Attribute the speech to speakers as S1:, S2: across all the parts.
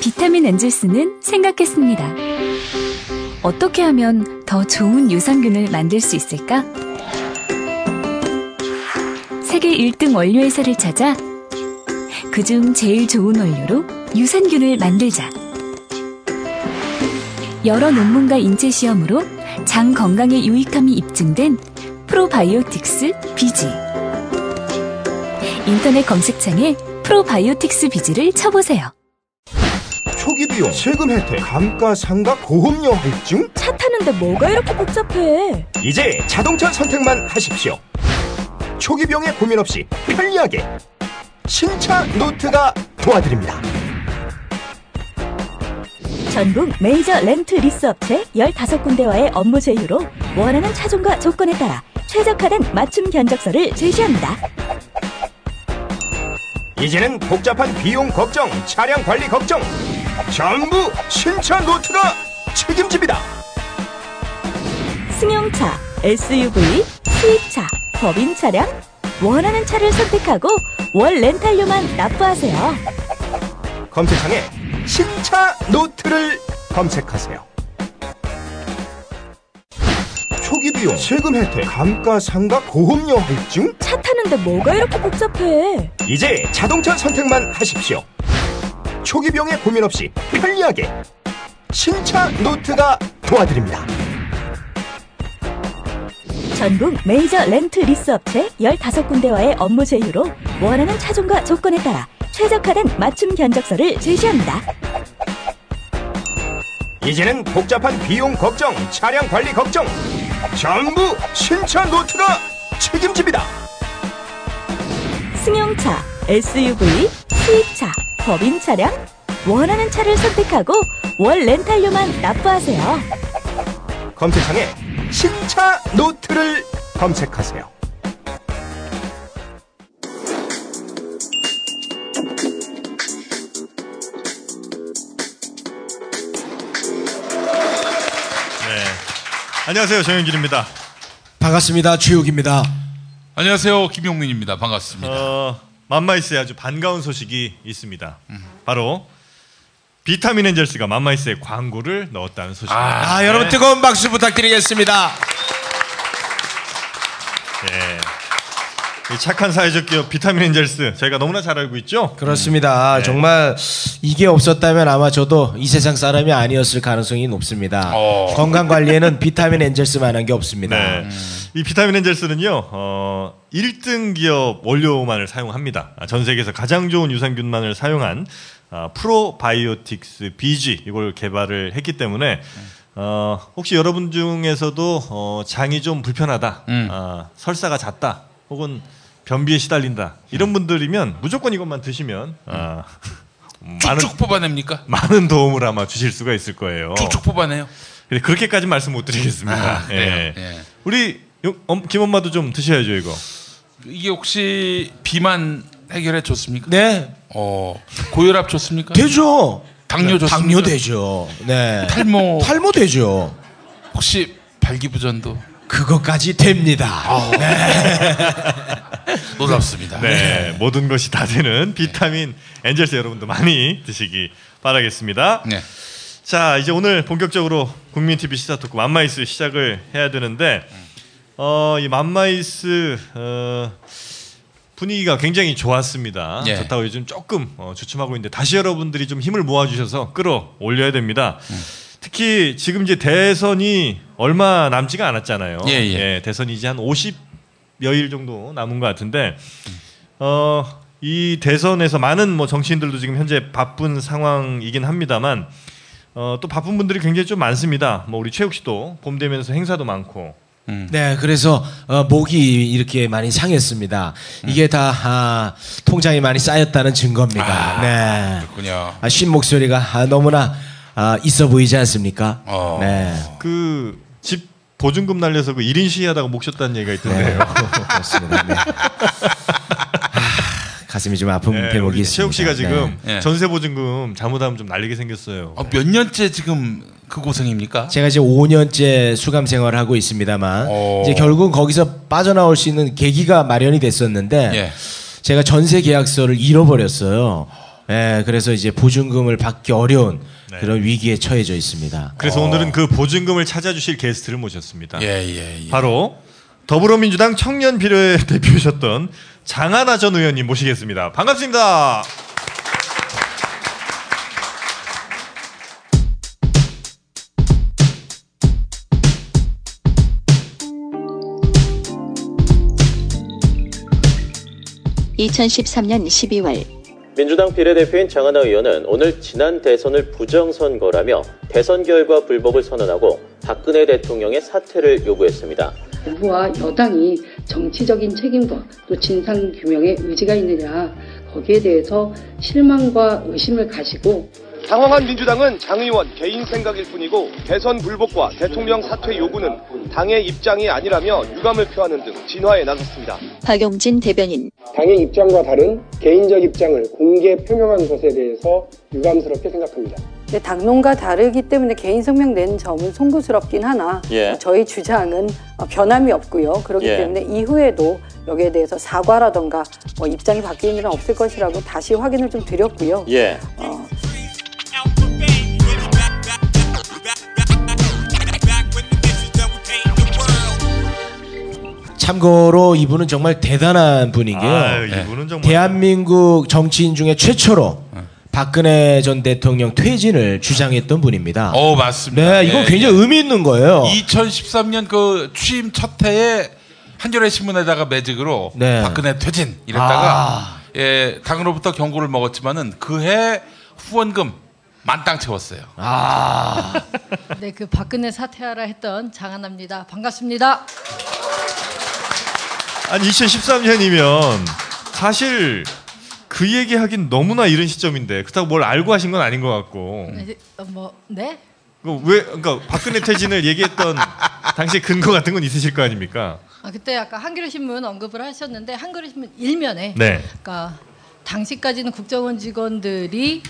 S1: 비타민 엔젤스는 생각했습니다. 어떻게 하면 더 좋은 유산균을 만들 수 있을까? 세계 1등 원료 회사를 찾아 그중 제일 좋은 원료로 유산균을 만들자. 여러 논문과 인체 시험으로 장 건강에 유익함이 입증된 프로바이오틱스 비지. 인터넷 검색창에 프로바이오틱스 비지를 쳐보세요.
S2: 초기 비용, 세금 혜택, 감가상각, 보험료 할증?
S3: 차 타는데 뭐가 이렇게 복잡해?
S2: 이제 자동차 선택만 하십시오. 초기 비용에 고민 없이 편리하게 신차 노트가 도와드립니다.
S3: 전국 메이저 렌트 리스 업체 15군데와의 업무 제휴로 원하는 차종과 조건에 따라 최적화된 맞춤 견적서를 제시합니다.
S2: 이제는 복잡한 비용 걱정, 차량 관리 걱정 전부 신차 노트가 책임집니다.
S3: 승용차, SUV, 수입차, 법인 차량 원하는 차를 선택하고 월 렌탈료만 납부하세요.
S2: 검색창에 신차 노트를 검색하세요. 초기 비용, 세금 혜택, 감가상각, 보험료 할증?
S3: 차 타는데 뭐가 이렇게 복잡해?
S2: 이제 자동차 선택만 하십시오. 초기 비용에 고민 없이 편리하게 신차 노트가 도와드립니다.
S3: 전국 메이저 렌트 리스 업체 15군데와의 업무 제휴로 원하는 차종과 조건에 따라 최적화된 맞춤 견적서를 제시합니다.
S2: 이제는 복잡한 비용 걱정, 차량 관리 걱정 전부 신차 노트가 책임집니다.
S3: 승용차, SUV, 수입차, 법인 차량 원하는 차를 선택하고 월 렌탈료만 납부하세요.
S2: 검색창에 신차 노트를 검색하세요.
S4: 네. 안녕하세요. 정영길입니다.
S5: 반갑습니다. 최욱입니다.
S6: 안녕하세요. 김용민입니다. 반갑습니다.
S4: 어, 맘마이스에 아주 반가운 소식이 있습니다. 바로 비타민 엔젤스가 맘마이스에 광고를 넣었다는 소식입니다.
S5: 아, 여러분 뜨거운 박수 부탁드리겠습니다.
S4: 네. 이 착한 사회적 기업 비타민 엔젤스 저희가 너무나 잘 알고 있죠?
S5: 그렇습니다.
S4: 네.
S5: 정말 이게 없었다면 아마 저도 이 세상 사람이 아니었을 가능성이 높습니다.
S6: 어.
S5: 건강 관리에는 비타민 엔젤스만한 게 없습니다.
S4: 네. 이 비타민 엔젤스는요, 어, 1등 기업 원료만을 사용합니다. 아, 전 세계에서 가장 좋은 유산균만을 사용한 아, 프로바이오틱스 BG 이걸 개발을 했기 때문에 어, 혹시 여러분 중에서도 어, 장이 좀 불편하다,
S6: 음.
S4: 아, 설사가 잦다, 혹은 변비에 시달린다 이런 분들이면 무조건 이것만 드시면 아, 많은
S6: 쭉쭉 뽑아냅니까?
S4: 많은 도움을 아마 주실 수가 있을 거예요.
S6: 쭉쭉 뽑아내요.
S4: 근데 그렇게까지 말씀 못 드리겠습니다.
S6: 아?
S4: 예.
S6: 예.
S4: 우리 김엄마도 좀 드셔야죠 이거.
S6: 이게 혹시 비만 해결해 줬습니까?
S5: 네,
S6: 어, 고혈압 좋습니까?
S5: 되죠.
S6: 당뇨 좋습니까?
S5: 당뇨 되죠. 네.
S6: 탈모
S5: 탈모 되죠.
S6: 혹시 발기부전도
S5: 그것까지 됩니다.
S6: 아. 놀랍습니다.
S4: 네, 모든 것이 다 되는 비타민 엔젤스 여러분도 많이 드시기 바라겠습니다.
S6: 네.
S4: 자, 이제 오늘 본격적으로 국민 TV 시사 토크 맘마이스 시작을 해야 되는데 어, 이 맘마이스 어, 분위기가 굉장히 좋았습니다.
S6: 예.
S4: 좋다고 요즘 조금 어, 주춤하고 있는데 다시 여러분들이 좀 힘을 모아주셔서 끌어올려야 됩니다. 특히 지금 이제 대선이 얼마 남지가 않았잖아요.
S6: 예, 예.
S4: 대선이 이제 한 50여일 정도 남은 것 같은데 어, 이 대선에서 많은 뭐 정치인들도 지금 현재 바쁜 상황이긴 합니다만 어, 또 바쁜 분들이 굉장히 좀 많습니다. 뭐 우리 최욱 씨도 봄 되면서 행사도 많고
S5: 네, 그래서 어, 목이 이렇게 많이 상했습니다. 이게 다 아, 통장이 많이 쌓였다는 증거입니다.
S6: 아,
S5: 네.
S6: 그렇군요.
S5: 아, 쉰 목소리가 아, 너무나 아, 있어 보이지 않습니까?
S6: 어.
S5: 네.
S4: 그집 보증금 날려서 그 1인 시위하다가 목 쉬었다는 얘기가 있던데요.
S5: 그렇습니다. 네. 아, 가슴이 좀 아픈
S4: 네,
S5: 대목이
S4: 우리
S5: 있습니다.
S4: 최욱 씨가 지금
S6: 네.
S4: 전세 보증금 잘못하면 좀 날리게 생겼어요.
S6: 어, 몇 년째 지금 그 고생입니까?
S5: 제가 이제 5년째 수감 생활을 하고 있습니다만
S6: 오.
S5: 이제 결국 거기서 빠져나올 수 있는 계기가 마련이 됐었는데
S6: 예.
S5: 제가 전세 계약서를 잃어버렸어요. 예, 그래서 이제 보증금을 받기 어려운
S4: 네.
S5: 그런 위기에 처해져 있습니다.
S4: 그래서 오늘은 그 보증금을 찾아주실 게스트를 모셨습니다.
S6: 예, 예, 예.
S4: 바로 더불어민주당 청년 비례 대표셨던 장하나 전 의원님 모시겠습니다. 반갑습니다.
S7: (2013년 12월)
S8: 민주당 비례대표인 장하나 의원은 오늘 지난 대선을 부정선거라며 대선 결과 불복을 선언하고 박근혜 대통령의 사퇴를 요구했습니다.
S9: 정부와 여당이 정치적인 책임과 또 진상 규명에 의지가 있느냐 거기에 대해서 실망과 의심을 가지고
S2: 당황한 민주당은 장 의원 개인 생각일 뿐이고 대선 불복과 대통령 사퇴 요구는 당의 입장이 아니라며 유감을 표하는 등 진화에 나섰습니다.
S7: 박용진 대변인
S10: 당의 입장과 다른 개인적 입장을 공개 표명한 것에 대해서 유감스럽게 생각합니다.
S9: 당론과 다르기 때문에 개인 성명 낸 점은 송구스럽긴 하나
S8: 예.
S9: 저희 주장은 어, 변함이 없고요. 그렇기
S8: 예.
S9: 때문에 이후에도 여기에 대해서 사과라던가 뭐 입장이 바뀌는 일은 없을 것이라고 다시 확인을 좀 드렸고요.
S8: 예.
S9: 어,
S5: 참고로 이분은 정말 대단한 분인 게요.
S4: 아유,
S6: 네.
S4: 이분은 정말
S5: 대한민국 정치인 중에 최초로 박근혜 전 대통령 퇴진을 주장했던 분입니다.
S6: 어, 맞습니다.
S5: 네, 이건
S6: 예,
S5: 굉장히 의미 있는 거예요.
S6: 2013년 그 취임 첫 해에 한겨레 신문에다가 매직으로
S5: 네.
S6: 박근혜 퇴진 이랬다가
S5: 아.
S6: 예, 당으로부터 경고를 먹었지만은 그해 후원금 만땅 채웠어요.
S5: 아,
S11: 네, 그 박근혜 사퇴하라 했던 장하나입니다. 반갑습니다.
S4: 아니 2013년이면 사실 그 얘기하긴 너무나 이른 시점인데 그렇다고 뭘 알고 하신 건 아닌 것 같고
S11: 네, 어, 뭐 네?
S4: 그왜 그러니까 박근혜 퇴진을 얘기했던 당시 근거 같은 건 있으실 거 아닙니까?
S11: 아, 그때 아까 한겨레 신문 언급을 하셨는데 한겨레 신문 일면에
S4: 네.
S11: 그러니까 당시까지는 국정원 직원들이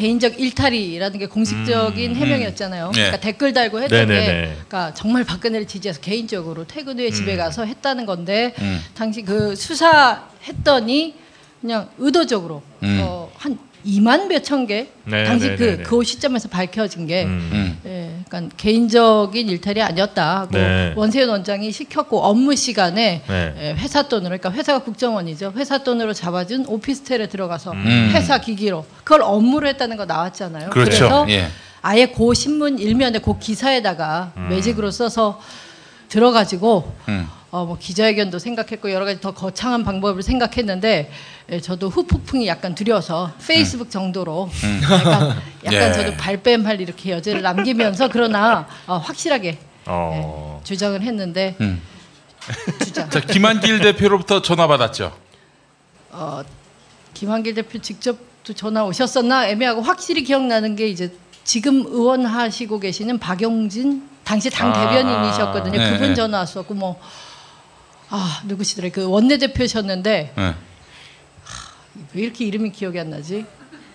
S11: 개인적 일탈이라는 게 공식적인 해명이었잖아요.
S6: 네.
S11: 그러니까 댓글 달고 했던
S4: 네네네.
S11: 게 그러니까 정말 박근혜를 지지해서 개인적으로 퇴근 후에 집에 가서 했다는 건데
S6: 음.
S11: 당시 그 수사했더니 그냥 의도적으로
S6: 음.
S11: 어, 한 2만 몇천 개
S4: 네,
S11: 당시
S4: 네,
S11: 그,
S4: 네, 네.
S11: 그 시점에서 밝혀진 게
S4: 음.
S6: 음.
S11: 예, 그러니까 개인적인 일탈이 아니었다. 하고
S4: 네.
S11: 원세훈 원장이 시켰고 업무 시간에
S4: 네.
S11: 예, 회사 돈으로 그러니까 회사가 국정원이죠. 회사 돈으로 잡아준 오피스텔에 들어가서
S6: 음.
S11: 회사 기기로 그걸 업무로 했다는 거 나왔잖아요.
S6: 그렇죠.
S11: 래서
S6: 예.
S11: 아예 고 신문 일면에 고 기사에다가
S4: 음.
S11: 매직으로 써서 들어가지고
S6: 음.
S11: 어, 뭐 기자회견도 생각했고 여러 가지 더 거창한 방법을 생각했는데 예, 저도 후폭풍이 약간 두려워서 페이스북 정도로 약간, 약간
S6: 예.
S11: 저도 발뺌할 이렇게 여지를 남기면서 그러나 어, 확실하게
S4: 어.
S11: 예, 주장을 했는데
S6: 음.
S11: 주장
S6: 자, 김한길 대표로부터 전화 받았죠.
S11: 어, 김한길 대표 직접 또 전화 오셨었나 애매하고 확실히 기억나는 게 이제 지금 의원 하시고 계시는 박용진 당시 당
S6: 아,
S11: 대변인이셨거든요.
S6: 네,
S11: 그분
S6: 네.
S11: 전화 왔었고 뭐 아, 누구시더라? 그 원내대표셨는데
S6: 예.
S11: 왜 이렇게 이름이 기억이 안 나지?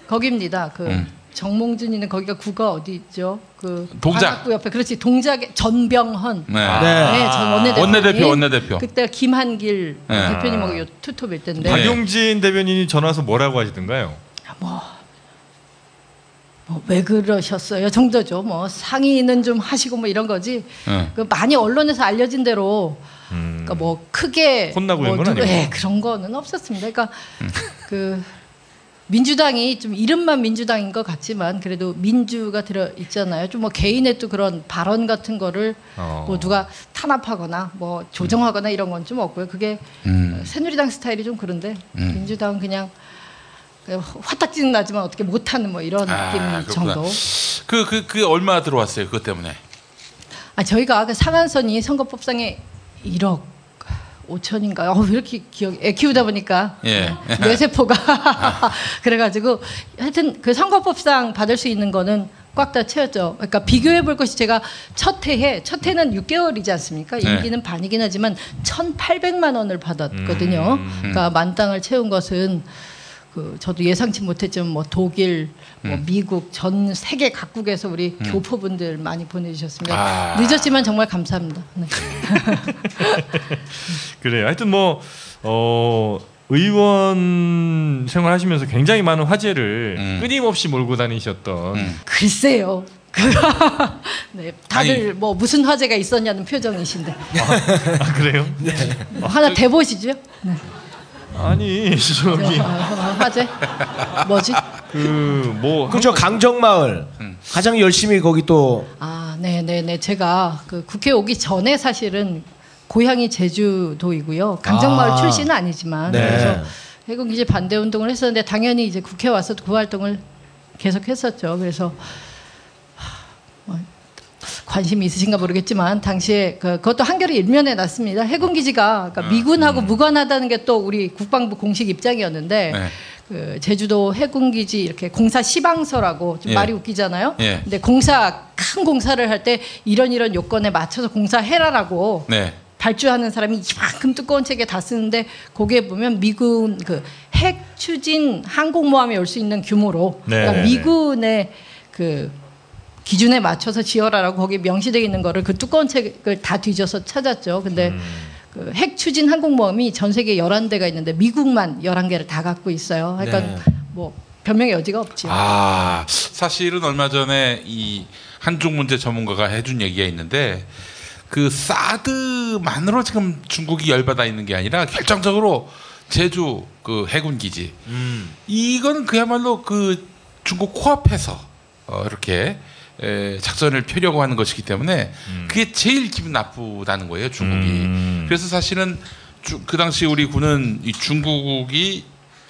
S11: 거기입니다. 그
S6: 음.
S11: 정몽준이는 거기가 구가 어디 있죠? 그
S6: 동작.
S11: 관악구 옆에 그렇지 동작의 전병헌.
S6: 네.
S11: 네, 전 원내대표.
S6: 원내대표, 원내대표.
S11: 그때 김한길
S6: 네.
S11: 대표님하고 요 투톱일 텐데.
S6: 네.
S4: 박용진 대변인이 전화해서 뭐라고 하시던가요?
S11: 뭐, 뭐 왜 그러셨어요 정도죠. 뭐 상의는 좀 하시고 뭐 이런 거지.
S6: 예.
S11: 그 많이 언론에서 알려진 대로
S4: 음.
S11: 그러니까 뭐 크게
S4: 혼나고
S11: 뭐
S4: 이런 건
S11: 누구-
S4: 아니고.
S11: 예, 그런 거는 없었습니다. 그러니까 그 민주당이 좀 이름만 민주당인 것 같지만 그래도 민주가 들어 있잖아요. 좀 뭐 개인의 또 그런 발언 같은 거를
S4: 어.
S11: 뭐 누가 탄압하거나 뭐 조정하거나 이런 건 좀 없고요. 그게
S6: 음.
S11: 새누리당 스타일이 좀 그런데
S6: 음.
S11: 민주당은 그냥 화딱지는 나지만 어떻게 못하는 뭐 이런
S6: 아,
S11: 느낌. 정도.
S6: 그, 그, 그 얼마 들어왔어요? 그것 때문에.
S11: 아 저희가 그 상한선이 선거법상에 1억 5천인가요? 어, 왜 이렇게 기억? 애 키우다 보니까
S6: 예.
S11: 뇌세포가 그래가지고 하여튼 그 선거법상 받을 수 있는 거는 꽉 다 채웠죠. 그러니까 비교해 볼 것이 제가 첫 해에 첫 해는 6개월이지 않습니까?
S6: 네.
S11: 임기는 반이긴 하지만 1,800만 원을 받았거든요.
S6: 음.
S11: 그러니까 만땅을 채운 것은 그 저도 예상치 못했지만 뭐 독일, 뭐
S6: 음.
S11: 미국 전 세계 각국에서 우리
S6: 음.
S11: 교포분들 많이 보내주셨습니다.
S6: 아.
S11: 늦었지만 정말 감사합니다. 네.
S4: 그래요. 하여튼 뭐 어, 의원 생활하시면서 굉장히 많은 화제를
S6: 음.
S4: 끊임없이 몰고 다니셨던
S11: 글쎄요. 네, 다들 뭐 무슨 화제가 있었냐는 표정이신데
S4: 아, 그래요?
S11: 뭐 하나 대보시죠. 네.
S4: 아니 저기
S11: 어, 어, 화제 뭐지?
S4: 그뭐
S5: 그저 강정마을
S6: 음.
S5: 가장 열심히 거기 또
S11: 아, 네, 네, 네. 제가 그 국회 오기 전에 사실은 고향이 제주도이고요. 강정마을
S5: 아.
S11: 출신은 아니지만
S5: 네.
S11: 그래서 해군 기지 반대 운동을 했었는데 당연히 이제 국회 와서 그 활동을 계속 했었죠. 그래서 하, 뭐, 관심이 있으신가 모르겠지만 당시에 그, 그것도 한겨레 일면에 났습니다. 해군 기지가 그러니까 미군하고 무관하다는 게 또 우리 국방부 공식 입장이었는데
S6: 네.
S11: 그 제주도 해군 기지 이렇게 공사 시방서라고 좀
S6: 예.
S11: 말이 웃기잖아요.
S6: 예.
S11: 근데 공사 큰 공사를 할 때 이런 이런 요건에 맞춰서 공사해라라고
S6: 네.
S11: 발주하는 사람이 이만큼 두꺼운 책에 다 쓰는데 거기에 보면 미군 그 핵 추진 항공모함이 올 수 있는 규모로
S4: 네,
S11: 그러니까
S4: 네,
S11: 미군의 그 기준에 맞춰서 지어라라고 거기 명시되어 있는 거를 그 두꺼운 책을 다 뒤져서 찾았죠. 근데
S4: 음.
S11: 그 핵 추진 항공모함이 전 세계 11대가 있는데 미국만 11개를 다 갖고 있어요. 그러니까
S6: 네.
S11: 뭐 변명의 여지가 없죠.
S6: 아, 사실은 얼마 전에 이 한중 문제 전문가가 해준 얘기가 있는데 그 사드만으로 지금 중국이 열받아 있는 게 아니라 결정적으로 제주 그 해군 기지
S4: 음.
S6: 이건 그야말로 그 중국 코앞에서 어, 이렇게 에, 작전을 펴려고 하는 것이기 때문에 그게 제일 기분 나쁘다는 거예요 중국이.
S4: 음.
S6: 그래서 사실은 주- 그 당시 우리 군은 이 중국이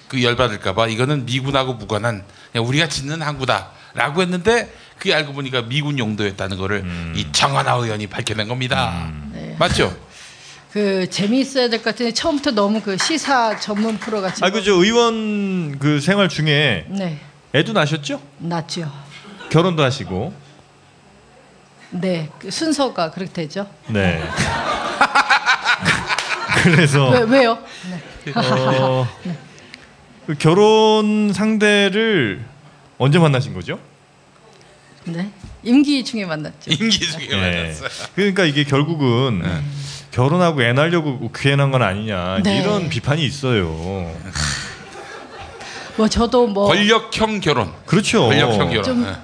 S6: 그 열받을까봐 이거는 미군하고 무관한 그냥 우리가 짓는 항구다라고 했는데 그게 알고 보니까 미군 용도였다는 거를 이 정하나 의원이 밝혀낸 겁니다.
S11: 네.
S6: 맞죠?
S11: 그 재미있어야 될 것 같은데 처음부터 너무 그 시사 전문 프로 같이
S4: 아 그죠 의원 그 생활 중에
S11: 네
S4: 애도 나셨죠?
S11: 낫죠.
S4: 결혼도 하시고
S11: 네, 그 순서가 그렇게 되죠.
S4: 네. 그래서
S11: 왜 왜요? 네.
S4: 어, 그 결혼 상대를 언제 만나신 거죠?
S11: 네. 임기 중에 만났죠.
S6: 임기 중에
S4: 만났어요. 그러니까 이게 결국은 결혼하고 애 낳으려고 귀해난 건 아니냐
S11: 네.
S4: 이런 비판이 있어요.
S11: 뭐 저도 뭐
S6: 권력형 결혼.
S4: 그렇죠.
S6: 권력형 결혼.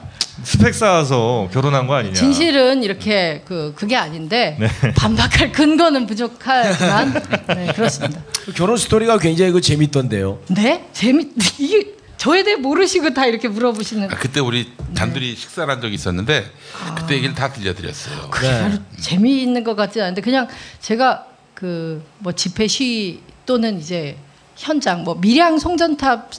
S11: 좀-
S6: 네.
S4: 스펙 쌓아서 결혼한 거 아니냐.
S11: 진실은 이렇게 그 그게 아닌데
S4: 네.
S11: 반박할 근거는 부족하지만 네, 그렇습니다.
S5: 그 결혼 스토리가 굉장히 그 재밌던데요.
S11: 네? 재밌 이게 저에 대해 모르시고 다 이렇게 물어보시는
S6: 아, 그때 우리
S11: 네.
S6: 단둘이 식사를 한 적이 있었는데
S11: 아.
S6: 그때 얘기를 다 들려드렸어요.
S11: 그게 별로 재미있는 것 같지 않은데 그냥 제가 그 뭐 집회 시위 또는 이제 현장 뭐 밀양 송전탑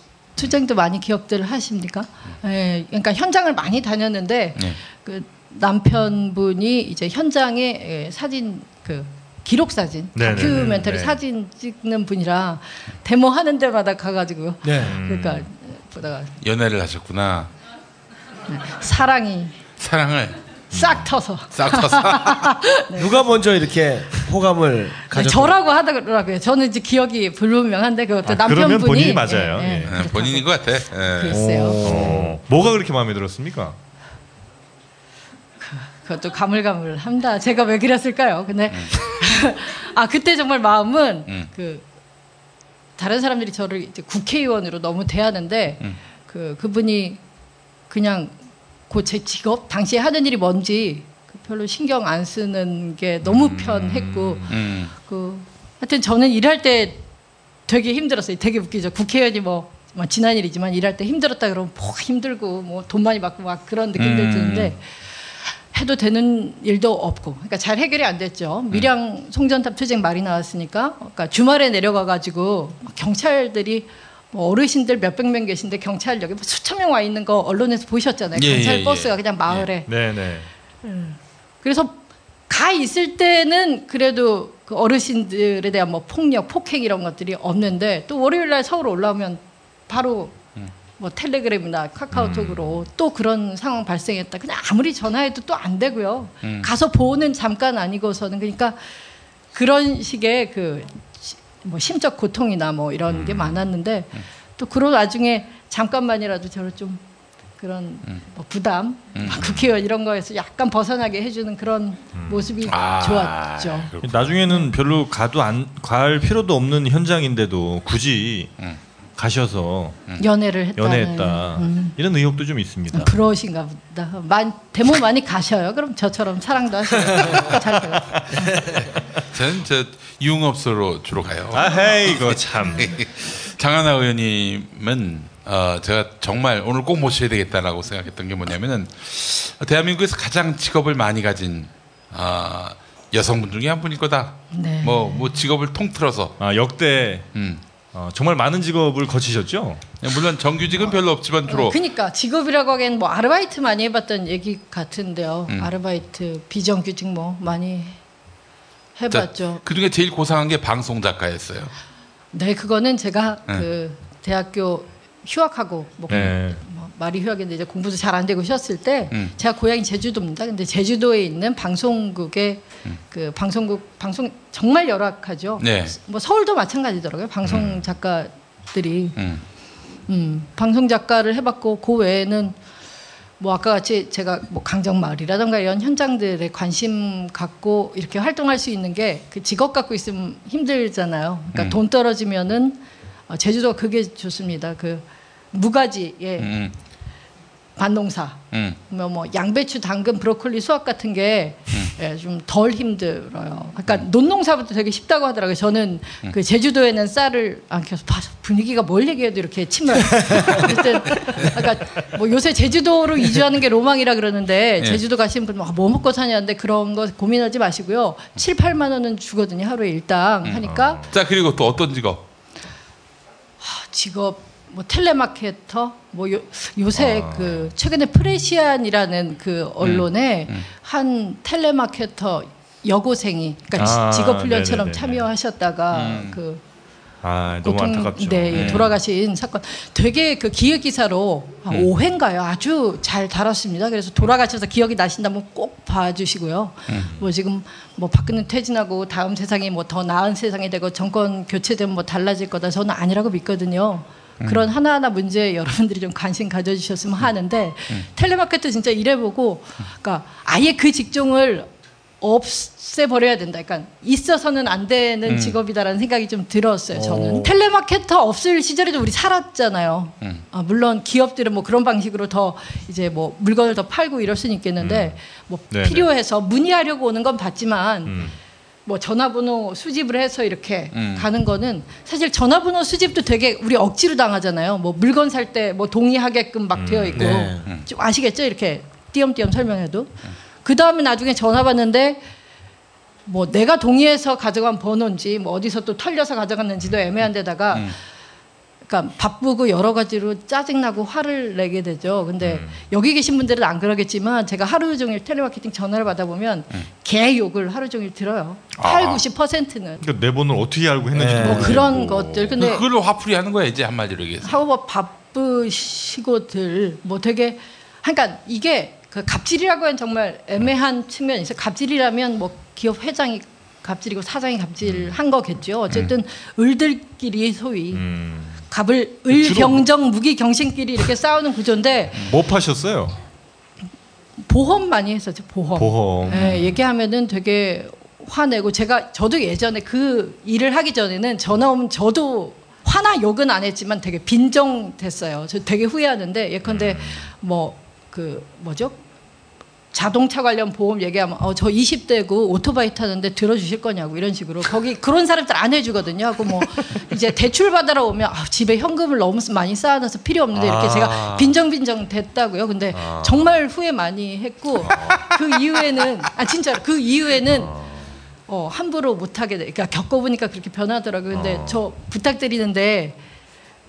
S11: 투쟁도 많이 기억들 하십니까? 예, 그러니까 현장을 많이 다녔는데
S6: 네.
S11: 그 남편분이 이제 현장에 예, 사진 그 기록 사진
S6: 네,
S11: 다큐멘터리
S6: 네, 네.
S11: 사진 찍는 분이라 데모 하는 데마다 가가지고
S5: 네.
S11: 그러니까 보다가
S6: 연애를 하셨구나.
S11: 사랑이
S6: 사랑을
S11: 싹 터서
S6: 싹 터서.
S5: 누가 먼저 이렇게 호감을
S11: 네,
S5: 가졌
S11: 저라고 하더라고요. 저는 이제 기억이 불분명한데 그것도
S4: 아,
S11: 남편분이
S4: 그러면 본인이 맞아요.
S11: 예, 예.
S4: 예.
S6: 네, 본인인 것 같아. 예.
S11: 글쎄요.
S4: 어, 뭐가 그렇게 마음에 들었습니까?
S11: 그것도 가물가물합니다. 제가 왜 그랬을까요? 근데 아 그때 정말 마음은
S6: 음.
S11: 그 다른 사람들이 저를 이제 국회의원으로 너무 대하는데
S6: 음.
S11: 그 그분이 그냥 그 제 직업 당시에 하는 일이 뭔지 그 별로 신경 안 쓰는 게 너무 편했고
S6: 음.
S11: 그 하여튼 저는 일할 때 되게 힘들었어요. 되게 웃기죠. 국회의원이 뭐, 뭐 지난 일이지만 일할 때 힘들었다 그러면 뭐가 힘들고 뭐 돈 많이 받고 막 그런 느낌들
S6: 음.
S11: 드는데 해도 되는 일도 없고 그러니까 잘 해결이 안 됐죠. 밀양 송전탑 투쟁 말이 나왔으니까 그러니까 주말에 내려가 가지고 경찰들이 뭐 어르신들 몇백 명 계신데 경찰 여기 뭐 수천 명 와 있는 거 언론에서 보셨잖아요.
S6: 예,
S11: 경찰
S6: 예, 예.
S11: 버스가 그냥 마을에
S4: 네 네.
S11: 그래서 가 있을 때는 그래도 그 어르신들에 대한 뭐 폭력, 폭행 이런 것들이 없는데 또 월요일 날 서울 올라오면 바로 뭐 텔레그램이나 카카오톡으로 또 그런 상황 발생했다. 그냥 아무리 전화해도 또 안 되고요.
S6: 음.
S11: 가서 보는 잠깐 아니고서는 그러니까 그런 식의 그 뭐 심적 고통이나 뭐 이런 게 많았는데 또 그런 와중에 잠깐만이라도 저를 좀 그런 뭐 부담,
S6: 음.
S11: 국회의원 이런 거에서 약간 벗어나게 해주는 그런 모습이
S6: 아,
S11: 좋았죠.
S4: 나중에는 별로 가도 안 갈 필요도 없는 현장인데도 굳이
S6: 음.
S4: 가셔서
S11: 연애를 했다.
S4: 연애했다
S11: 음.
S4: 이런 의혹도 좀 있습니다.
S11: 그러신가 보다. 많, 데모 많이 가셔요. 그럼 저처럼 사랑도 하시고. 잘 돼요.
S6: 저는 저 유흥업소로 주로 가요.
S4: 아, 헤이 이거 참.
S6: 장하나 의원님은 어, 제가 정말 오늘 꼭 모셔야 되겠다라고 생각했던 게 뭐냐면은 대한민국에서 가장 직업을 많이 가진 아, 여성분 중에 한 분일 거다.
S11: 네.
S6: 뭐, 뭐 직업을 통틀어서
S4: 아 역대
S6: 음.
S4: 어, 정말 많은 직업을 거치셨죠?
S6: 물론 정규직은 별로 없지만 주로
S11: 그러니까 직업이라고 하기엔 뭐 아르바이트 많이 해봤던 얘기 같은데요.
S6: 음.
S11: 아르바이트 비정규직 뭐 많이 해봤죠.
S6: 그 중에 제일 고상한 게 방송 작가였어요.
S11: 네, 그거는 제가
S6: 네.
S11: 그 대학교 휴학하고 뭐,
S4: 네.
S11: 뭐 말이 휴학인데 이제 공부도 잘 안 되고 쉬었을 때
S6: 음.
S11: 제가 고향이 제주도입니다. 근데 제주도에 있는 방송국의
S6: 음.
S11: 그 방송국 방송 정말 열악하죠.
S6: 네.
S11: 뭐 서울도 마찬가지더라고요. 방송 작가들이
S6: 음.
S11: 음, 방송 작가를 해봤고 그 외에는 뭐 아까 같이 제가 뭐 강정 마을이라던가 이런 현장들에 관심 갖고 이렇게 활동할 수 있는 게 그 직업 갖고 있으면 힘들잖아요. 그러니까
S6: 음.
S11: 돈 떨어지면은 어, 제주도가 그게 좋습니다. 그 무가지의
S6: 음.
S11: 반농사,
S6: 음.
S11: 뭐, 뭐 양배추, 당근, 브로콜리, 수확 같은 게
S6: 음.
S11: 좀덜 힘들어요. 그러니까 논농사부터 되게 쉽다고 하더라고요. 저는 그 제주도에는 쌀을 안 켜서 분위기가 뭘 얘기해도 이렇게 침을. 어쨌든 그러니까 뭐 요새 제주도로 이주하는 게 로망이라 그러는데
S6: 예.
S11: 제주도 가시는 분뭐 뭐 먹고 사냐는데 그런 거 고민하지 마시고요. 7, 8만 원은 주거든요. 하루에 일당 하니까
S6: 자 그리고 또 어떤 직업?
S11: 직업 뭐 텔레마케터 뭐 요, 요새 그 최근에 프레시안이라는 그 언론에
S6: 음.
S11: 한 텔레마케터 여고생이 그러니까
S4: 아,
S11: 직업 훈련처럼
S4: 네네네.
S11: 참여하셨다가
S6: 음.
S11: 그
S4: 아 너무
S11: 고통-
S4: 안타깝죠.
S11: 네,
S6: 네.
S11: 돌아가신 사건. 되게 그 기획 기사로 한
S6: 음.
S11: 5회인가요? 아주 잘 다뤘습니다. 그래서 돌아가셔서 기억이 나신다면 꼭 봐주시고요.
S6: 음.
S11: 뭐 지금 뭐 박근혜 퇴진하고 다음 세상이 뭐 더 나은 세상이 되고 정권 교체되면 뭐 달라질 거다. 저는 아니라고 믿거든요.
S6: 음.
S11: 그런 하나하나 문제에 여러분들이 좀 관심 가져주셨으면 하는데 텔레마케터 진짜 일해보고 그러니까 아예 그 직종을 없애버려야 된다. 그러니까 있어서는 안 되는
S6: 음.
S11: 직업이다라는 생각이 좀 들었어요. 저는
S4: 오.
S11: 텔레마케터 없을 시절에도 우리 살았잖아요.
S6: 음.
S11: 아, 물론 기업들은 뭐 그런 방식으로 더 이제 뭐 물건을 더 팔고 이럴 수는 있겠는데 뭐
S4: 네네.
S11: 필요해서 문의하려고 오는 건 봤지만
S4: 음.
S11: 뭐 전화번호 수집을 해서 이렇게
S6: 음.
S11: 가는 거는 사실 전화번호 수집도 되게 우리 억지로 당하잖아요. 뭐 물건 살 때 뭐 동의하게끔 막 되어 있고
S5: 네.
S11: 좀 아시겠죠? 이렇게 띄엄띄엄 설명해도 그 다음에 나중에 전화 받는데 뭐 내가 동의해서 가져간 번호인지 뭐 어디서 또 털려서 가져갔는지도 애매한 데다가
S6: 음.
S11: 그러니까 바쁘고 여러 가지로 짜증나고 화를 내게 되죠. 근데
S4: 음.
S11: 여기 계신 분들은 안 그러겠지만 제가 하루 종일 텔레마케팅 전화를 받아보면 개 욕을 하루 종일 들어요. 8,
S6: 아.
S11: 90%는
S4: 그러니까 내 번호를 어떻게 알고 했는지
S5: 네.
S11: 뭐. 그런 것들. 근데
S6: 그걸 화풀이 하는 거야 이제 한마디로 얘기해서.
S11: 하고 뭐 바쁘시고들 뭐 되게 그러니까 이게 그 갑질이라고 하면 정말 애매한 측면이 있어요. 갑질이라면 뭐 기업 회장이 갑질이고 사장이 갑질한 거겠죠. 어쨌든 을들끼리 소위
S4: 음.
S11: 갑을
S4: 주로-
S11: 을병정 무기 경신끼리 이렇게 싸우는 구조인데
S4: 뭐 파셨어요?
S11: 보험 많이 했었죠. 보험.
S4: 보험.
S11: 예, 얘기하면은 되게 화내고 제가 저도 예전에 그 일을 하기 전에는 전화 오면 저도 화나 욕은 안 했지만 되게 빈정됐어요. 저 되게 후회하는데 예컨대 뭐 그 뭐죠? 자동차 관련 보험 얘기하면 어, 저 20대고 오토바이 타는데 들어주실 거냐고 이런 식으로 거기 그런 사람들 안 해주거든요. 하고 뭐 이제 대출 받으러 오면 아, 집에 현금을 너무 많이 쌓아놔서 필요 없는데 이렇게
S4: 아.
S11: 제가 빈정빈정 됐다고요. 근데
S4: 아.
S11: 정말 후회 많이 했고 그 이후에는 아 진짜 그 이후에는 어, 함부로 못하게 돼. 그러니까 겪어보니까 그렇게 변하더라고요. 근데
S4: 어.
S11: 저 부탁드리는데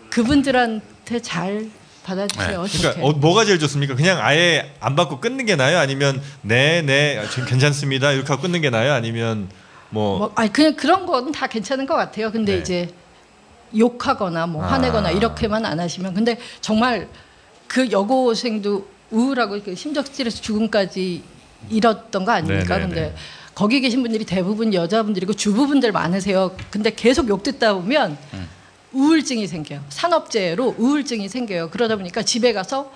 S11: 그분들한테 잘 받아주세요.
S6: 네.
S4: 그러니까 어, 뭐가 제일 좋습니까? 그냥 아예 안 받고 끊는 게 나아요? 아니면 네네 괜찮습니다 이렇게 하고 끊는 게 나아요? 아니면 뭐,
S11: 뭐, 아니 그냥 그런 건 다 괜찮은 것 같아요. 근데
S4: 네.
S11: 이제 욕하거나 뭐
S4: 아.
S11: 화내거나 이렇게만 안 하시면 근데 정말 그 여고생도 우울하고 그 심적 스트레스 죽음까지 잃었던 거 아닙니까?
S4: 네네네.
S11: 근데 거기 계신 분들이 대부분 여자분들이고 주부분들 많으세요. 근데 계속 욕 듣다 보면 우울증이 생겨요. 산업재해로 우울증이 생겨요. 그러다 보니까 집에 가서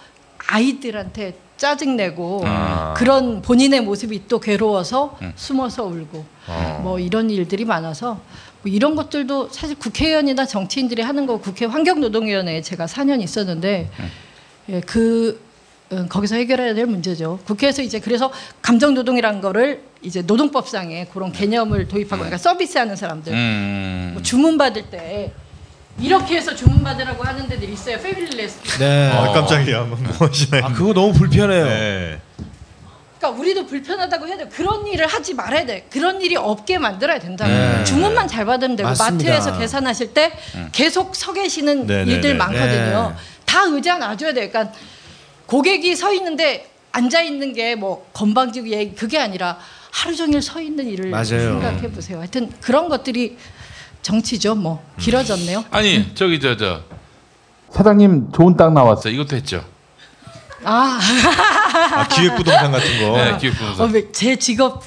S11: 아이들한테 짜증내고
S6: 아.
S11: 그런 본인의 모습이 또 괴로워서
S6: 음.
S11: 숨어서 울고
S6: 어.
S11: 뭐 이런 일들이 많아서 뭐 이런 것들도 사실 국회의원이나 정치인들이 하는 거 국회 환경노동위원회에 제가 4년 있었는데 예, 그 음, 거기서 해결해야 될 문제죠. 국회에서 이제 그래서 감정노동이라는 거를 이제 노동법상에 그런 개념을 도입하고 그러니까 서비스하는 사람들
S6: 음.
S11: 뭐 주문 받을 때 이렇게 해서 주문 받으라고 하는 데들 있어요. 패밀리 레스.
S5: 네.
S4: 아, 깜짝이야. 뭐 하시나요?
S5: 아, 그거 너무 불편해요.
S4: 네.
S11: 그러니까 우리도 불편하다고 해야 돼. 그런 일을 하지 말아야 돼. 그런 일이 없게 만들어야 된다고.
S5: 네.
S11: 주문만 잘 받으면 되고
S5: 맞습니다.
S11: 마트에서 계산하실 때 계속 서 계시는
S4: 네, 네,
S11: 일들
S4: 네.
S11: 많거든요.
S5: 네.
S11: 다 의자 놔줘야 돼. 그러니까 고객이 서 있는데 앉아 있는 게 뭐 건방지고 얘 그게 아니라 하루 종일 서 있는 일을
S5: 맞아요.
S11: 생각해 보세요. 하여튼 그런 것들이 정치죠. 뭐 길어졌네요.
S6: 아니 저기 저 저 사장님 좋은 땅 나왔어. 이것도 했죠.
S11: 아,
S4: 아, 기획부동산 같은 거.
S6: 네, 기획부동산.
S11: 어, 왜제 직업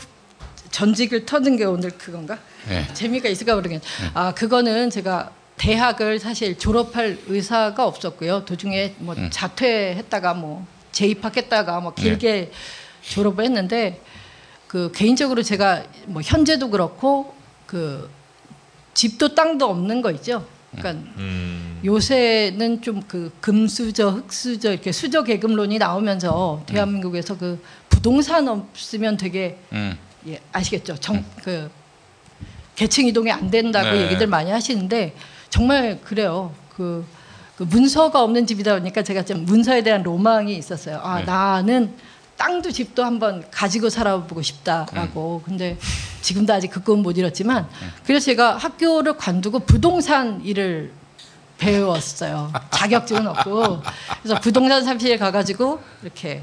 S11: 전직을 터는 게 오늘 그건가?
S6: 네.
S11: 재미가 있을까 모르겠네. 아 그거는 제가 대학을 사실 졸업할 의사가 없었고요. 도중에 뭐
S6: 음.
S11: 자퇴했다가 뭐 재입학했다가 뭐
S6: 네.
S11: 길게 졸업을 했는데 그 개인적으로 제가 뭐 현재도 그렇고 그 집도 땅도 없는 거 있죠. 그러니까
S4: 음.
S11: 요새는 좀 그 금수저, 흑수저 이렇게 수저 계급론이 나오면서 대한민국에서 그 부동산 없으면 되게
S6: 음.
S11: 예, 아시겠죠? 정, 그 계층 이동이 안 된다고
S6: 네.
S11: 얘기들 많이 하시는데 정말 그래요. 그, 그 문서가 없는 집이다 보니까 제가 좀 문서에 대한 로망이 있었어요. 아
S6: 네.
S11: 나는 땅도 집도 한번 가지고 살아보고 싶다라고. 근데 지금도 아직 그 꿈은 못 이뤘지만 그래서 제가 학교를 관두고 부동산 일을 배웠어요. 자격증은 없고 그래서 부동산 사무실에 가가지고 이렇게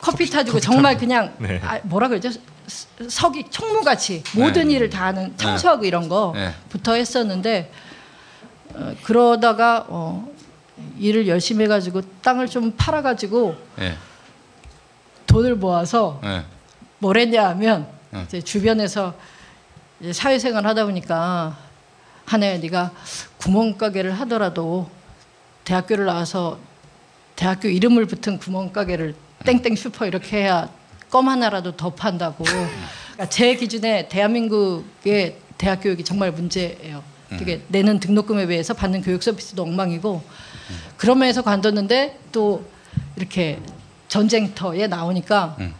S11: 커피 타주고 정말 그냥
S4: 네.
S11: 아, 뭐라 그러죠? 스- 석이 총무같이 모든
S6: 네.
S11: 일을 다 하는 청소하고 이런
S6: 네.
S11: 거부터 했었는데 어, 그러다가 어, 일을 열심히 해가지고 땅을 좀 팔아가지고
S6: 예.
S11: 돈을 모아서
S6: 예.
S11: 뭘 했냐 하면
S6: 응.
S11: 이제 주변에서 이제 사회생활 하다 보니까 한해 네가 구멍가게를 하더라도 대학교를 나와서 대학교 이름을 붙은 구멍가게를 땡땡 슈퍼 이렇게 해야 껌 하나라도 더 판다고. 그러니까 제 기준에 대한민국의 대학 교육이 정말 문제예요. 되게 내는 등록금에 비해서 받는 교육 서비스도 엉망이고 그런 면에서 관뒀는데 또 이렇게 전쟁터에 나오니까
S6: 음.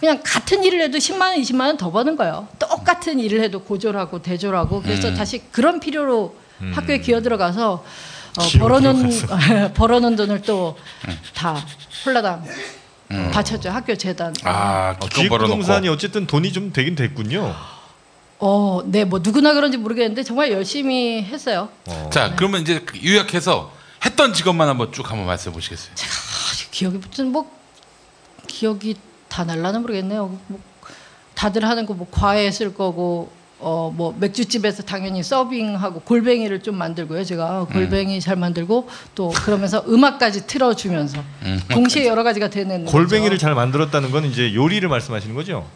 S11: 그냥 같은 일을 해도 10만 원, 20만 원 더 버는 거예요. 똑같은 일을 해도 고졸하고 대졸하고 그래서
S6: 음.
S11: 다시 그런 필요로
S4: 음.
S11: 학교에 기어 들어가서
S4: 어,
S11: 벌어놓은 벌어놓은 돈을 또 다 홀라당
S6: 음.
S11: 바쳤죠 학교 재단.
S6: 아
S4: 어. 기획부동산이 어쨌든 돈이 좀 되긴 됐군요.
S11: 어, 네, 뭐 누구나 그런지 모르겠는데 정말 열심히 했어요.
S4: 어.
S6: 자 그러면 이제 그 요약해서 했던 직업만 한번 쭉 한번 말씀해 보시겠어요?
S11: 아, 기억이 무슨 뭐 기억이 다 날라는 모르겠네요. 뭐 다들 하는 거 뭐 과외 쓸 거고 어 뭐 맥주집에서 당연히 서빙하고 골뱅이를 좀 만들고요. 제가 골뱅이 잘 만들고 또 그러면서 음악까지 틀어주면서
S6: 음.
S11: 동시에 여러 가지가 되는
S4: 골뱅이를
S11: 거죠.
S4: 잘 만들었다는 건 이제 요리를 말씀하시는 거죠?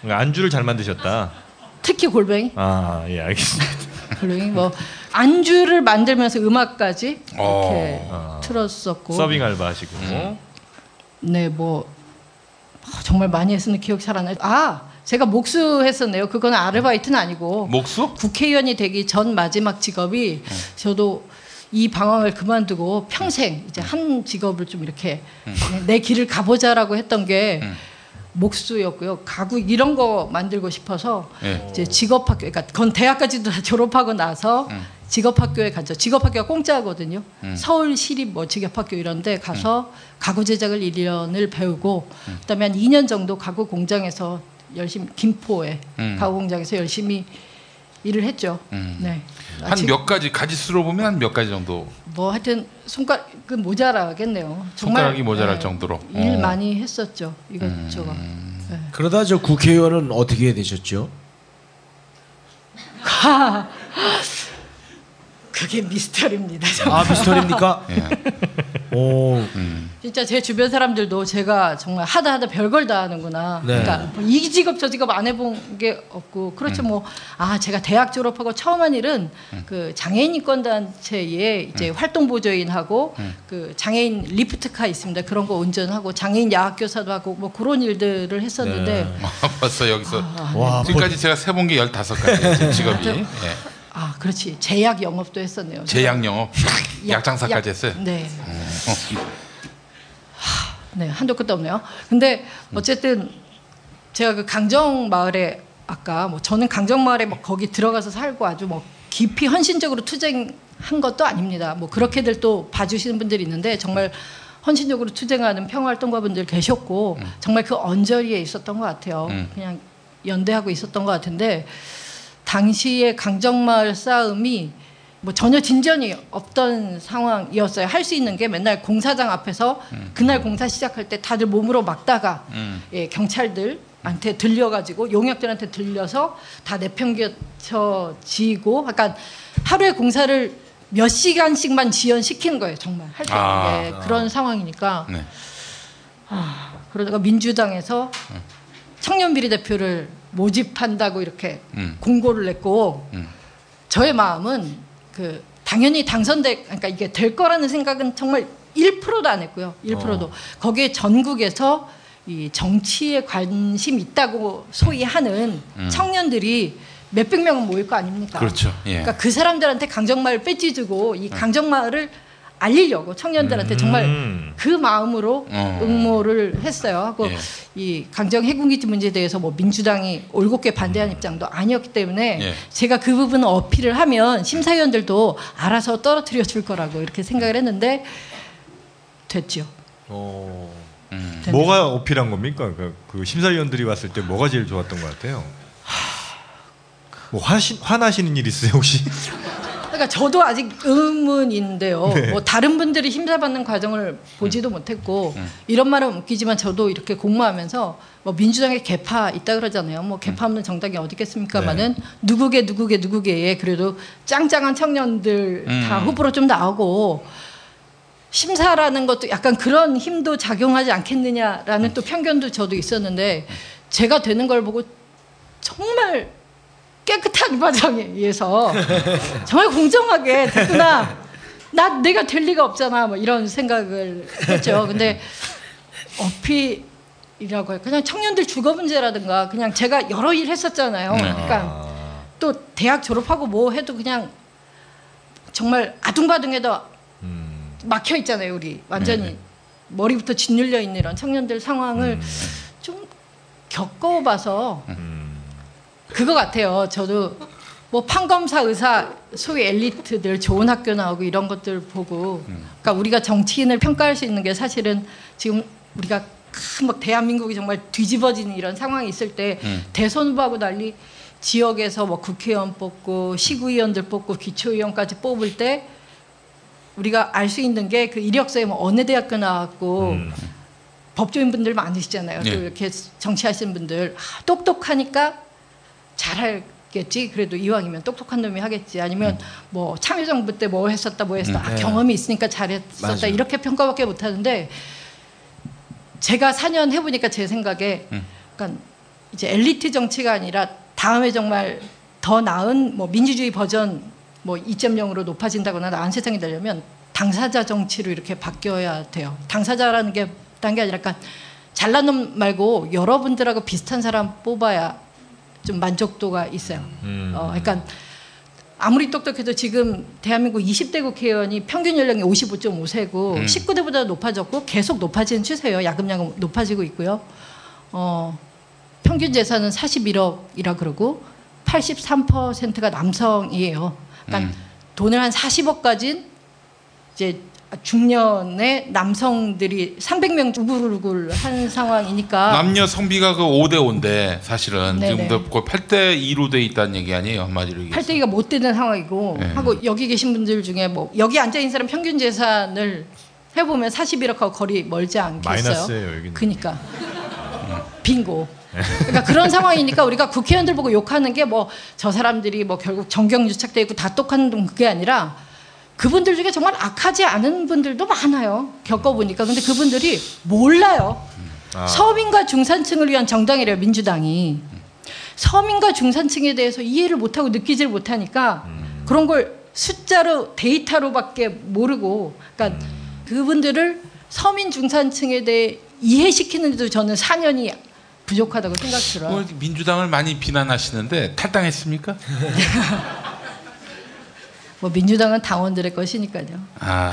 S4: 그러니까 안주를 잘 만드셨다.
S11: 특히 골뱅이
S4: 아, 예, 알겠습니다.
S11: 골뱅이 뭐 안주를 만들면서 음악까지 이렇게
S6: 어.
S11: 틀었었고
S4: 서빙 알바 하시고.
S6: 음.
S11: 네, 뭐 아, 정말 많이 했었는데 기억이 잘 안 나요. 아, 제가 목수 했었네요. 그건 아르바이트는 아니고
S6: 목수?
S11: 국회의원이 되기 전 마지막 직업이 저도 이 방황을 그만두고 평생 이제 한 직업을 좀 이렇게 내 길을 가보자라고 했던 게
S6: 음.
S11: 목수였고요. 가구 이런 거 만들고 싶어서
S6: 예.
S11: 이제 직업학교, 그러니까 건 대학까지도 다 졸업하고 나서
S6: 음.
S11: 직업학교에 갔죠. 직업학교가 공짜거든요.
S6: 음.
S11: 서울 시립 뭐 직업학교 이런데 가서 가구 제작을 1년을 배우고
S6: 음.
S11: 그다음에 한 2년 정도 가구 공장에서 열심히 김포에
S6: 음.
S11: 가구 공장에서 열심히 일을 했죠.
S6: 음.
S11: 네.
S6: 한 몇 가지 가지수로 보면 한 몇 가지 정도
S11: 뭐 하여튼 손가락은 모자라겠네요. 정말
S6: 손가락이 모자랄
S11: 네,
S6: 정도로.
S11: 일
S6: 어.
S11: 많이 했었죠. 이것저것.
S6: 음.
S11: 네.
S5: 그러다 저 국회의원은 어떻게 되셨죠?
S11: 그게 미스터리입니다.
S5: 아 미스터리입니까? 오.
S11: 진짜 제 주변 사람들도 제가 정말 하다 하다 별걸 다 하는구나.
S5: 네.
S11: 그러니까 뭐이 직업 저 직업 안 해본 게 없고 그렇죠 뭐아 제가 대학 졸업하고 처음 한 일은 그 장애인 인권 단체에 이제 활동 보조인하고 그 장애인 리프트카 있습니다. 그런 거 운전하고 장애인 야학 교사도 하고 뭐 그런 일들을 했었는데
S6: 아, 벌써 여기서
S11: 와,
S6: 지금까지 제가 세본 게 15가지 직업이.
S11: 맞아.
S6: 예.
S11: 아 그렇지 제약 영업도 했었네요.
S6: 제약 영업, 약 장사까지
S11: 약-
S6: 했어요.
S11: 네.
S6: 어.
S11: 네, 한도 끝도 없네요. 근데 어쨌든 제가 그 강정 마을에 아까 뭐 저는 강정 마을에 막 거기 들어가서 살고 아주 뭐 깊이 헌신적으로 투쟁한 것도 아닙니다. 뭐 그렇게들 또 봐주시는 분들이 있는데 정말 헌신적으로 투쟁하는 평화활동가분들 계셨고 정말 그 언저리에 있었던 것 같아요.
S12: 음.
S11: 그냥 연대하고 있었던 것 같은데 당시에 강정마을 싸움이 뭐 전혀 진전이 없던 상황이었어요. 할 수 있는 게 맨날 공사장 앞에서 그날 공사 시작할 때 다들 몸으로 막다가 예, 경찰들한테 들려가지고 용역들한테 들려서 다 내팽겨쳐지고 약간 하루에 공사를 몇 시간씩만 지연시키는 거예요. 정말 할때
S6: 아.
S11: 예, 그런 상황이니까
S6: 네.
S11: 아, 그러다가 민주당에서 청년 비례대표를 모집한다고 이렇게
S6: 음.
S11: 공고를 냈고
S6: 음.
S11: 저의 마음은 그 당연히 당선돼 그러니까 이게 될 거라는 생각은 정말 1%도 안 했고요. 1%도
S6: 어.
S11: 거기에 전국에서 이 정치에 관심 있다고 소위 하는
S6: 음.
S11: 청년들이 몇백 명은 모일 거 아닙니까?
S6: 그렇죠. 예.
S11: 그러니까 그 사람들한테 강정마을 배지 주고 이 강정마을을 알리려고 청년들한테 정말
S6: 음.
S11: 그 마음으로
S6: 어.
S11: 응모를 했어요. 하고
S6: 예.
S11: 이 강정 해군기지 문제에 대해서 뭐 민주당이 올곧게 반대한 입장도 아니었기 때문에
S6: 예.
S11: 제가 그 부분을 어필을 하면 심사위원들도 알아서 떨어뜨려 줄 거라고 이렇게 생각을 했는데 됐죠.
S4: 어.
S6: 음.
S4: 뭐가 어필한 겁니까? 그, 그 심사위원들이 봤을 때 뭐가 제일 좋았던 것 같아요? 뭐 화시, 화나시는 일 있으세요 혹시?
S11: 그러니까 저도 아직 의문인데요.
S4: 네.
S11: 뭐 다른 분들이 심사받는 과정을 보지도 못했고 이런 말은 웃기지만 저도 이렇게 공모하면서 뭐 민주당에 개파 있다 그러잖아요. 뭐 개파 없는 정당이 어디 있겠습니까만은 누구게 누구게 누구게에 그래도 짱짱한 청년들 다
S12: 음.
S11: 후보로 좀 나오고 심사라는 것도 약간 그런 힘도 작용하지 않겠느냐라는 또 편견도 저도 있었는데 제가 되는 걸 보고 정말 깨끗한 과정에 의해서 정말 공정하게 됐구나. 나 내가 될 리가 없잖아. 뭐 이런 생각을 했죠. 근데 어필이라고 해. 그냥 청년들 주거 문제라든가 그냥 제가 여러 일 했었잖아요.
S12: 네.
S11: 그러니까 또 대학 졸업하고 뭐 해도 그냥 정말 아둥바둥해도 막혀 있잖아요. 우리 완전히
S12: 네네.
S11: 머리부터 짓눌려 있는 이런 청년들 상황을 좀 겪어봐서 그거 같아요. 저도 뭐 판검사 의사 소위 엘리트들 좋은 학교 나오고 이런 것들 보고 그러니까 우리가 정치인을 평가할 수 있는 게 사실은 지금 우리가 큰막 대한민국이 정말 뒤집어지는 이런 상황이 있을 때
S12: 음.
S11: 대선 후보하고 달리 지역에서 뭐 국회의원 뽑고 시구의원들 뽑고 기초의원까지 뽑을 때 우리가 알 수 있는 게 그 이력서에 뭐 어느 대학교 나왔고 법조인 분들 많으시잖아요.
S12: 네.
S11: 또 이렇게 정치하시는 분들 아, 똑똑하니까 잘하겠지. 그래도 이왕이면 똑똑한 놈이 하겠지. 아니면 뭐 참여정부 때 뭐 했었다, 뭐 했었다.
S12: 음,
S11: 아,
S12: 네.
S11: 경험이 있으니까 잘했었다.
S12: 맞아요.
S11: 이렇게 평가밖에 못 하는데 제가 4년 해보니까 제 생각에
S6: 음.
S11: 그러니까 이제 엘리트 정치가 아니라 다음에 정말 더 나은 뭐 민주주의 버전 뭐 2.0으로 높아진다거나 나은 세상이 되려면 당사자 정치로 이렇게 바뀌어야 돼요. 당사자라는 게 딴 게 아니라 약간 잘난 놈 말고 여러분들하고 비슷한 사람 뽑아야 좀 만족도가 있어요. 어, 그러니까 아무리 똑똑해도 지금 대한민국 20대 국회의원이 평균 연령이 55.5세고
S12: 음.
S11: 19대보다 높아졌고 계속 높아지는 추세예요. 야금야금 높아지고 있고요. 어, 평균 재산은 41억이라 그러고 83%가 남성이에요. 그러니까
S6: 음.
S11: 돈을 한 40억 가진 이제 중년의 남성들이 300명 우글우글 한 상황이니까
S6: 남녀 성비가 그 5대 5인데 사실은
S11: 네네.
S6: 지금도 거의 8대 2로 돼 있다는 얘기 아니에요 한마디로 얘기해서.
S11: 팔대기가 못 되는 상황이고
S6: 네.
S11: 하고 여기 계신 분들 중에 뭐 여기 앉아 있는 사람 평균 재산을 해보면 41억하고 거리 멀지 않겠어요.
S4: 마이너스예요, 여기는.
S11: 그니까 빙고. 그러니까 그런 상황이니까 우리가 국회의원들 보고 욕하는 게 뭐 저 사람들이 뭐 결국 정경 유착돼 있고 다 똑같은 그게 아니라 그분들 중에 정말 악하지 않은 분들도 많아요. 겪어보니까. 근데 그분들이 몰라요.
S4: 아.
S11: 서민과 중산층을 위한 정당이래요, 민주당이. 서민과 중산층에 대해서 이해를 못하고 느끼지를 못하니까 그런 걸 숫자로 데이터로밖에 모르고 그러니까 그분들을 서민 중산층에 대해 이해시키는데도 저는 4년이 부족하다고 생각 들어요.
S6: 뭐 민주당을 많이 비난하시는데 탈당했습니까?
S11: 뭐 민주당은 당원들의 것이니까요.
S6: 아